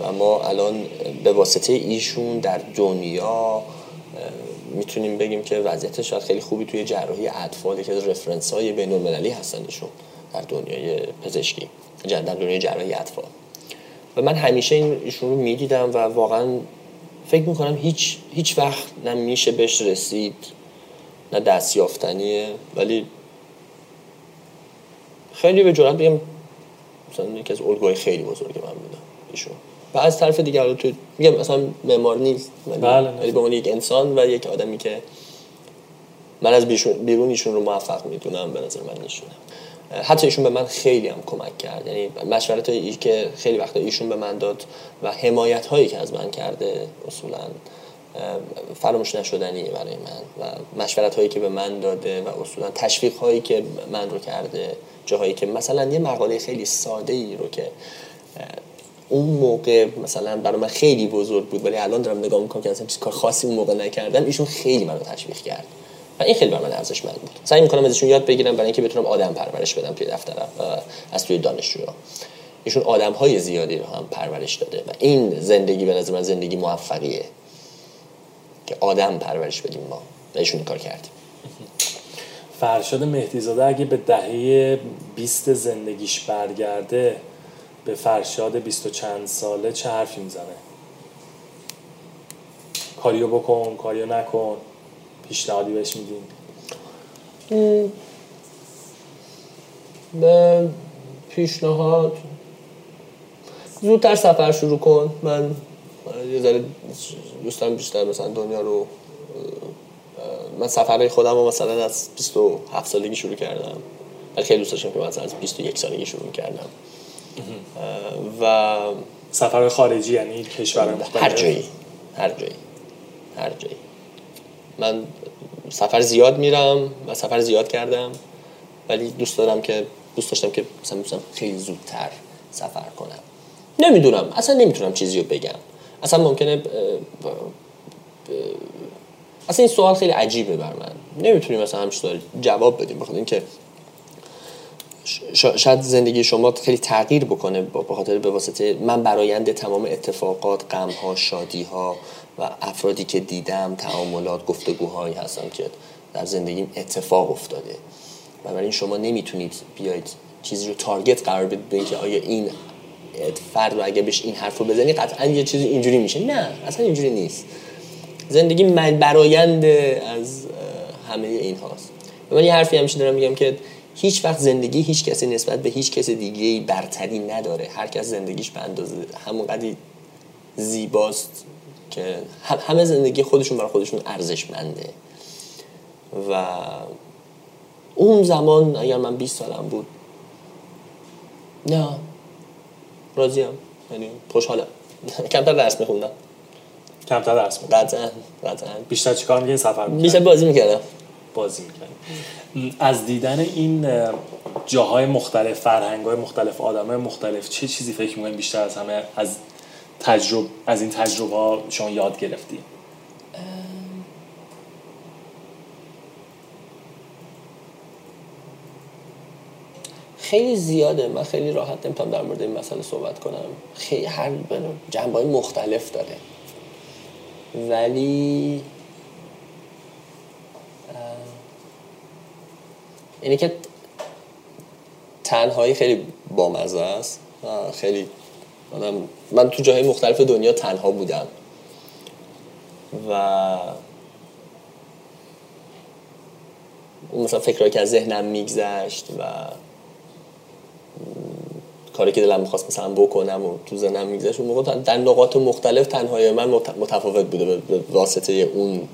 Speaker 1: و ما الان به واسطه ایشون در دنیا می‌تونیم بگیم که وضعیت شاید خیلی خوبی توی جراحی اطفال از رفرنس های بین المللی هستن ایشون در دنیای پزشکی. در دنیای جراحی اطفال. و من همیشه این ایشون رو می‌دیدم و واقعا فکر می‌کنم هیچ هیچ وقت نمیشه بهش رسید نه دستیافتنیه ولی خیلی به جرات بگم مثلا یکی از الگوهای خیلی بزرگ من بودم ایشون. و از طرف دیگه تو میگم مثلا معمار نیست
Speaker 2: بله
Speaker 1: ولی به عنوان یک انسان و یک آدمی که من از بیرون ایشون رو موفق می‌دونم به نظر من ایشونه. حتی ایشون به من خیلی هم کمک کرد. یعنی مشورت هایی که خیلی وقتا ایشون به من داد و حمایت هایی که از من کرده اصولا فراموش نشدنیه برای من و مشورت هایی که به من داده و اصولا تشویق هایی که من رو کرده جاهایی که مثلا یه مقاله خیلی ساده ای رو که اون موقع مثلا برای من خیلی بزرگ بود ولی الان دارم نگاه می‌کنم که اصلا چیز کار خاصی اون موقع نکردم ایشون خیلی منو تشویق کرد. و این خیلی برای من ارزشمند بود. سعی می‌کنم ازشون یاد بگیرم برای اینکه بتونم آدم پرورش بدم توی دفترم از توی دانشجوها. ایشون آدم های زیادی رو هم پرورش داده و این زندگی به نظر من زندگی موفقیه که آدم پرورش بدیم ما. و ایشون کار کردیم
Speaker 2: فرشاد مهدیزاده اگه به دهه 20 زندگیش برگرده به فرشاد بیست و چند ساله چه حرفی می‌زنه؟ کاریو بکن کاریو نکن. پیشنهادی بهش میدین
Speaker 1: به پیشنهاد زودتر سفر شروع کن. من یه ذره دوستم بیشتر مثلا دنیا رو من سفرهای خودم رو مثلا از 27 سالگی شروع کردم. ولی خیلی دوست داشتم که مثلا از 21 سالگی شروع کردم. و
Speaker 2: سفر خارجی یعنی کشور مختلف؟
Speaker 1: هر جایی. هر جایی. هر جایی. من سفر زیاد میرم و سفر زیاد کردم ولی دوست دارم که دوست داشتم که مثلا مثلا خیلی زودتر سفر کنم. نمی‌دونم اصلا نمی‌تونم چیزی رو بگم. اصلا ممکنه ب... ب... اصلا این سوال خیلی عجیبه بر من. نمی‌تونیم مثلا همچین جواب بدیم بخاطر اینکه شاید زندگی شما خیلی تغییر بکنه به خاطر به واسطه من برایند تمام اتفاقات غم ها شادی ها و افرادی که دیدم تعاملات گفتگوهایی هستن که در زندگیم اتفاق افتاده. بنابراین شما نمی‌تونید بیاید چیزی رو تارگت قرار بدید که آیا این فرد رو اگه بهش این حرف رو بزنی قطعا یه چیزی اینجوری میشه. نه اصلا اینجوری نیست. زندگی من برایند از همه این هاست من یه حرفی همیشه دارم میگم که هیچ وقت زندگی هیچ کسی نسبت به هیچ کس دیگه برتری نداره. هر کس زندگیش به اندازه همونقدی زیباست که همه زندگی خودشون برای خودشون ارزشمنده. و اون زمان اگر من 20 سالم بود نه راضیم. یعنی خوشحالم. کمتر درس میخوندم.
Speaker 2: کمتر درس میخوندم
Speaker 1: قطعا قطعا.
Speaker 2: بیشتر چیکار می‌کنی سفر می‌کنی
Speaker 1: بیشتر بازی می‌کردم.
Speaker 2: بازی می‌کنی از دیدن این جاهای مختلف فرهنگ های مختلف آدم های مختلف چه چیزی فکر می‌کنی بیشتر از همه؟ از تجربه از این تجربه ها شما یاد گرفتی؟
Speaker 1: خیلی زیاده. من خیلی راحت نمی‌تونم در مورد این مسئله صحبت کنم. خیلی هر جنبه های مختلف داره. ولی اینه که تنهایی خیلی بامزه است خیلی آدم من تو جاهای مختلف دنیا تنها بودم. و مثلا فکرهایی که از ذهنم میگذشت و کاری که دلم می‌خواست مثلا بکنم و تو ذهنم میگذشت اون موقع در نقاط مختلف تنهایی من متفاوت بوده به واسطه اون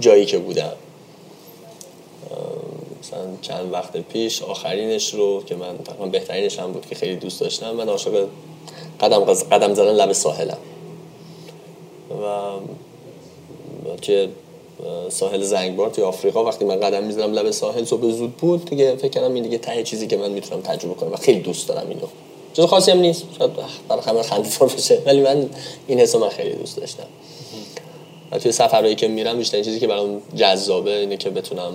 Speaker 1: جایی که بودم. مثلا چند وقت پیش آخرینش رو که من تقریبا بهترینش هم بود که خیلی دوست داشتم من عاشق قدم قدم زدن لب ساحلم. و که ساحل زنگبار توی آفریقا وقتی من قدم می‌زنم لب ساحل صبح زود بود. دیگه فکر کنم این دیگه ته چیزی که من می‌تونم تجربه کنم و خیلی دوست دارم اینو. چیز خاصی هم نیست. شاید برای همه خنده بشه. ولی من این حسو من خیلی دوست داشتم. و توی سفرهایی که میرم بیشتر چیزی که برام جذابه اینه که بتونم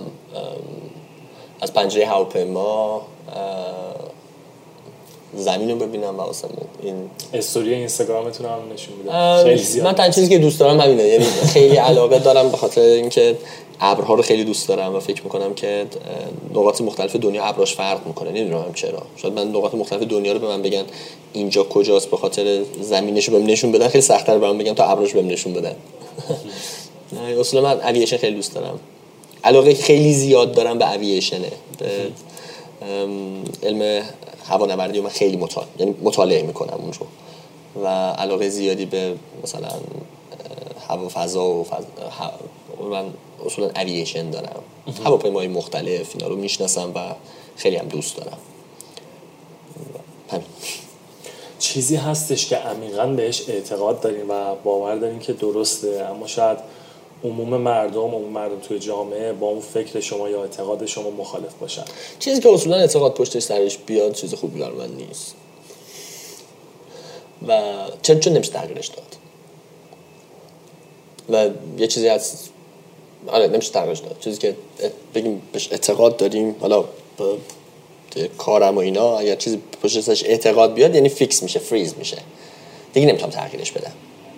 Speaker 1: از پنجره هواپیما زمین رو ببینم و آسمون
Speaker 2: این استوری اینستاگرامتون هم نشون میده خیلی
Speaker 1: زیاد. من تنها چیزی که دوست دارم همینه. یعنی خیلی علاقه دارم به خاطر اینکه ابرها رو خیلی دوست دارم و فکر می‌کنم که نقاط مختلف دنیا ابراش فرق می‌کنه. نمی‌دونم چرا. شاید من نقاط مختلف دنیا رو به من بگن اینجا کجاست به خاطر زمینش رو بهم نشون بدن. خیلی سخت‌تر بهم بگم تا ابراش بهم نشون بدن اصلا من اوییشن خیلی دوست دارم. علاقه خیلی زیاد دارم به اوییشنه علم هوانوردی من خیلی مطالعه یعنی مطالعه می‌کنم اون رو. و علاقه زیادی به مثلا هوا فضا و فضا من اصولا اوییشن دارم. هواپیمای مختلف اینا رو می‌شناسم و خیلی هم دوست دارم. همین.
Speaker 2: چیزی هستش که عمیقا بهش اعتقاد داریم و باور داریم که درسته اما شاید عموم مردم عموم مردم توی جامعه با اون فکر شما یا اعتقاد شما مخالف باشن.
Speaker 1: چیزی که اصولا اعتقاد پشتش سرش بیاد چیز خوبی برای من نیست. و چون چون نمیشه تغییرش داد. و یه چیزی هست آره نمیشه تغییرش داد. چیزی که بگیم بهش اعتقاد داریم حالا کارم و اینا اگر چیزی پشتش اعتقاد بیاد یعنی fix میشه فریز میشه. دیگه نمی‌تونم تغییرش بدم.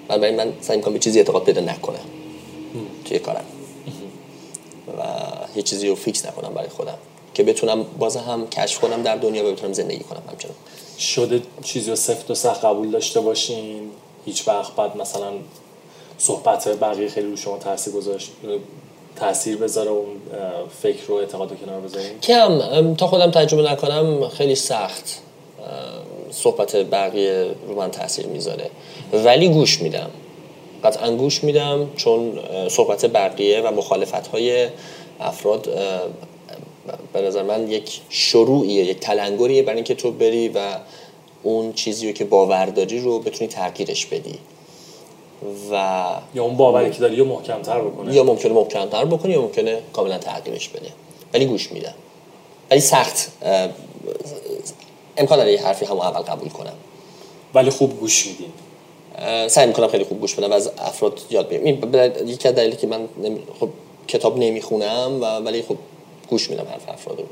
Speaker 1: برای من سعی می‌کنم به چیزی اعتقاد پیدا نکنم. توی کارم. و یه چیزی رو fix نکنم برای خودم. که بتونم باز هم کشف کنم در دنیا و بتونم زندگی کنم همچنان.
Speaker 2: شده چیزی رو سفت و سخت قبول داشته باشین؟ هیچ وقت بعد مثلا صحبت بقیه خیلی رو شما تاثیر گذاشت تاثیر بذاره اون فکر رو اعتقاد رو کنار بذارین؟
Speaker 1: کم. تا خودم تجربه نکنم خیلی سخت صحبت بقیه رو من تاثیر می‌ذاره. ولی گوش میدم. قطعا گوش میدم چون صحبت بقیه و مخالفت های افراد به نظر من یک شروعیه یک تلنگریه برای اینکه تو بری و اون چیزی رو که باور داری رو بتونی تغییرش بدی. و
Speaker 2: یا اون باوری که داری یا محکمتر بکنه.
Speaker 1: یا ممکنه محکمتر بکنی یا ممکنه کاملا تغییرش بده. ولی گوش میدم. ولی سخت امکان داره یه حرفی همون اول قبول کنم.
Speaker 2: ولی خوب گوش میدین
Speaker 1: سعی می‌کنم خیلی خوب گوش بدم و از افراد یاد بگیرم. یکی از دلیلی که من خب کتاب نمی‌خونم و ولی خب گوش میدم حرف افراد رو.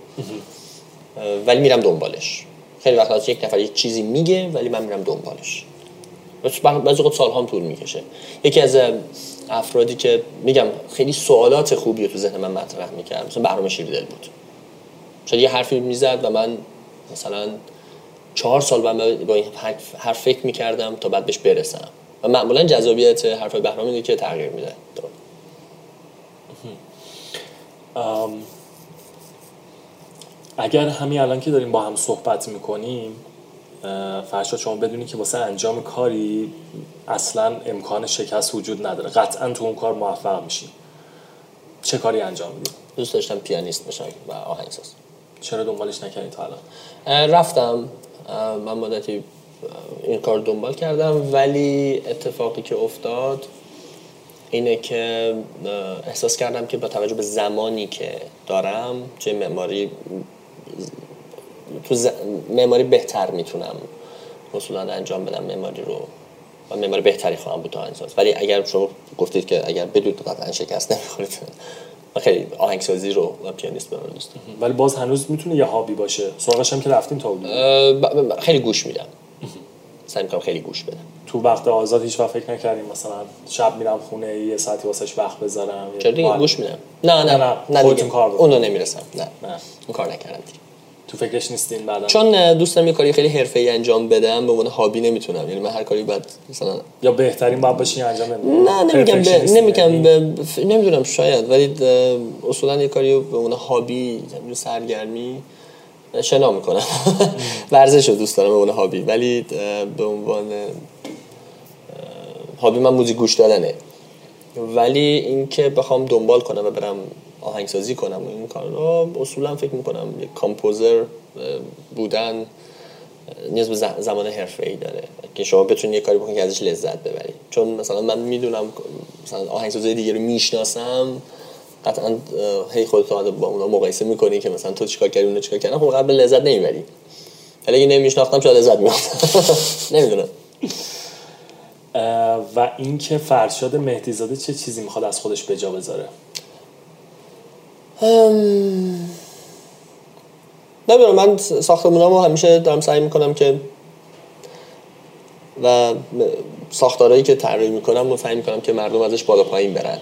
Speaker 1: ولی میرم دنبالش. خیلی وقت یک نفر یک چیزی میگه ولی من میرم دنبالش. بعضی وقت سال هم طول می‌کشه. یکی از افرادی که میگم خیلی سوالات خوبی رو تو ذهن من مطرح می‌کرد مثلا برنامه شیردل بود. شاید یه حرفی می‌زد و من مثلا چهار سال با این حرف فکر می‌کردم تا بعد بهش برسم. و معمولا جذابیت حرف بهرام اینه که تغییر میده.
Speaker 2: اگر همین الان که داریم با هم صحبت می‌کنیم فرشاد شما بدونی که واسه انجام کاری اصلا امکان شکست وجود نداره. قطعا تو اون کار موفق میشی چه کاری انجام میدی؟
Speaker 1: دوست داشتم پیانیست بشم و آهنگساز.
Speaker 2: چرا دنبالش نکردی تا
Speaker 1: الان؟ رفتم. من مدتی این کار دنبال کردم ولی اتفاقی که افتاد اینه که احساس کردم که با توجه به زمانی که دارم چه معماری تو معماری بهتر می‌تونم اصولا انجام بدم معماری رو و معماری بهتری خواهم بود تا ولی اگر شما گفتید که اگر بدون قطعا شکست نمی‌خورید. خیلی آهنگسازی رو و پیانیست برام دوست
Speaker 2: ولی باز هنوز می‌تونه یه هابی باشه. سراغش هم که رفتیم تا
Speaker 1: خیلی گوش میدم. سعی می‌کنم خیلی گوش بدم.
Speaker 2: تو وقت آزاد هیچ وقت فکر نکردیم مثلا شب میرم خونه یه ساعتی واسش وقت بذارم
Speaker 1: چرا دیگه گوش میدم. نه نه نه, نه, نه کار اون رو نمی‌رسم. نه. نه. اون کار نکردم دیگه.
Speaker 2: تو فکرش نیستین بعدا؟
Speaker 1: چون دوستم یه کاری خیلی حرفه‌ای انجام بدم به عنوان هابی نمی‌تونم. یعنی من هر کاری بعد مثلا
Speaker 2: یا بهترین باید باشین انجام بدین؟
Speaker 1: نه نمیگم.
Speaker 2: Perfectionist
Speaker 1: نمیگم. ف- نمی‌دونم شاید. ولی اصولا یه کاری به عنوان هابی یعنی سرگرمی شنا می‌کنم. ورزش رو دوست دارم به عنوان هابی. ولی به عنوان هابی من موزیک گوش دادنه. ولی اینکه بخوام دنبال کنم و برم آهنگسازی کنم و این کار رو اصولا فکر می‌کنم یک کامپوزر بودن نیاز به زمان حرفه ای داره که شما بتونید یه کاری بکنید که ازش لذت ببرید چون مثلا من می‌دونم مثلا آهنگسازای دیگه رو می‌شناسم قطعا هی خودت با اونا مقایسه می‌کنی که مثلا تو چیکار کردی اونا چیکار کردن. خب قبل لذت نمی‌بری. ولی اگه نمیشناختم شاید لذت میبردم. نمی‌دونم.
Speaker 2: و اینکه فرشاد مهدیزاده چه چیزی می‌خواد از خودش به جا بذاره؟
Speaker 1: نمی‌دونم من ساختمونامو همیشه دارم سعی می‌کنم که و ساختارهایی که طراحی می‌کنم رو سعی می‌کنم که مردم ازش بالا پایین برن.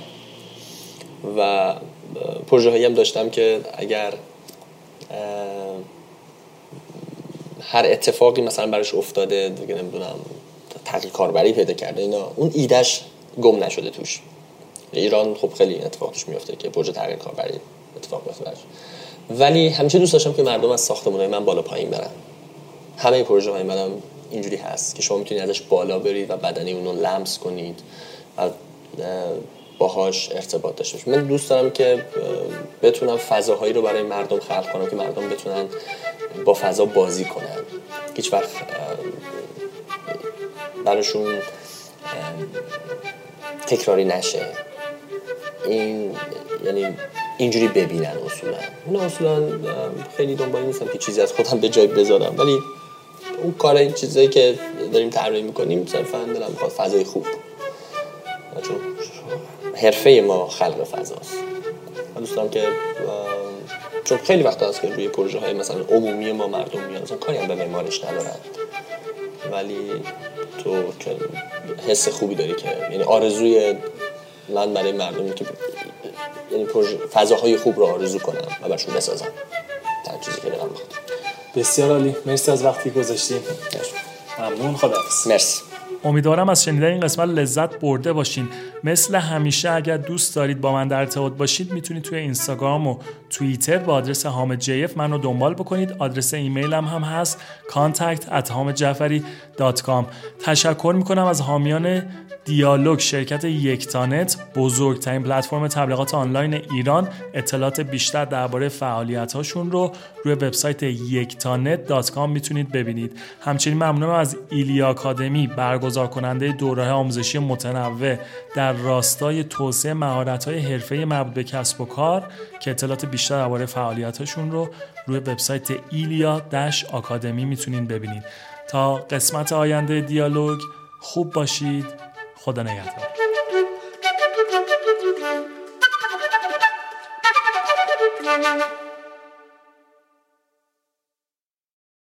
Speaker 1: و پروژه هایی هم داشتم که اگر هر اتفاقی مثلا براش افتاده دیگه نمی‌دونم تغییر کاربری پیدا کرده اینا اون ایدش گم نشده توش. ایران خب خیلی اتفاق توش میفته که پروژه تغییر کاربری. اتفاق بیفته ولی همیشه دوست داشتم که مردم از ساختمانهای من بالا پایین برن. همه پروژه های منم اینجوری هست که شما می‌تونید ازش بالا برید و بدنی اون لمس کنید و اه، باهاش ارتباط داشته باشید. من دوست دارم که بتونم فضاهایی رو برای مردم خلق کنم که مردم بتونن با فضا بازی کنن. هیچ وقت براشون تکراری نشه. این یعنی اینجوری ببینن اصولا. من اصولا خیلی دنبال نیستم که چیزی از خودم به جای بذارم. ولی اون کار چیزایی که داریم طراحی می‌کنیم صرفا دلم می‌خواد فضای خوب. چون حرفه ما خلق فضاست. دوست دارم که چون خیلی وقت هست که روی پروژه های مثلا عمومی ما مردم میان مثلا کاری هم به معمارش ندارن. ولی تو که حس خوبی داری که یعنی آرزوی من برای مردمی که یعنی فضاهای خوب رو آرزو کنم و برشون بسازم. در چیزی که دلم می‌خواد.
Speaker 2: بسیار عالی. مرسی از وقتی گذاشتیم ممنون خداحافظ.
Speaker 1: مرسی.
Speaker 2: امیدوارم از شنیدن این قسمت لذت برده باشین. مثل همیشه اگر دوست دارید با من در ارتباط باشید می‌تونید توی اینستاگرام و توییتر با آدرس حامد جیف من رو دنبال بکنید. آدرس ایمیلم هم هست contact at تشکر می‌کنم از حامیان دیالوگ شرکت یکتانت بزرگترین پلتفرم تبلیغات آنلاین ایران. اطلاعات بیشتر درباره فعالیت هاشون رو روی وبسایت یکتانت.com می‌تونید ببینید. همچنین ممنونم از ایلیا آکادمی برگزار کننده دوره آموزشی متنوع. در راستای توسعه مهارت های حرفه مربوط به کسب و کار که اطلاعات بیشتر درباره فعالیت هاشون رو روی وبسایت ایلیا آکادمی می‌تونید ببینید تا قسمت آینده دیالوگ خوب باشید. خدا نگهدار.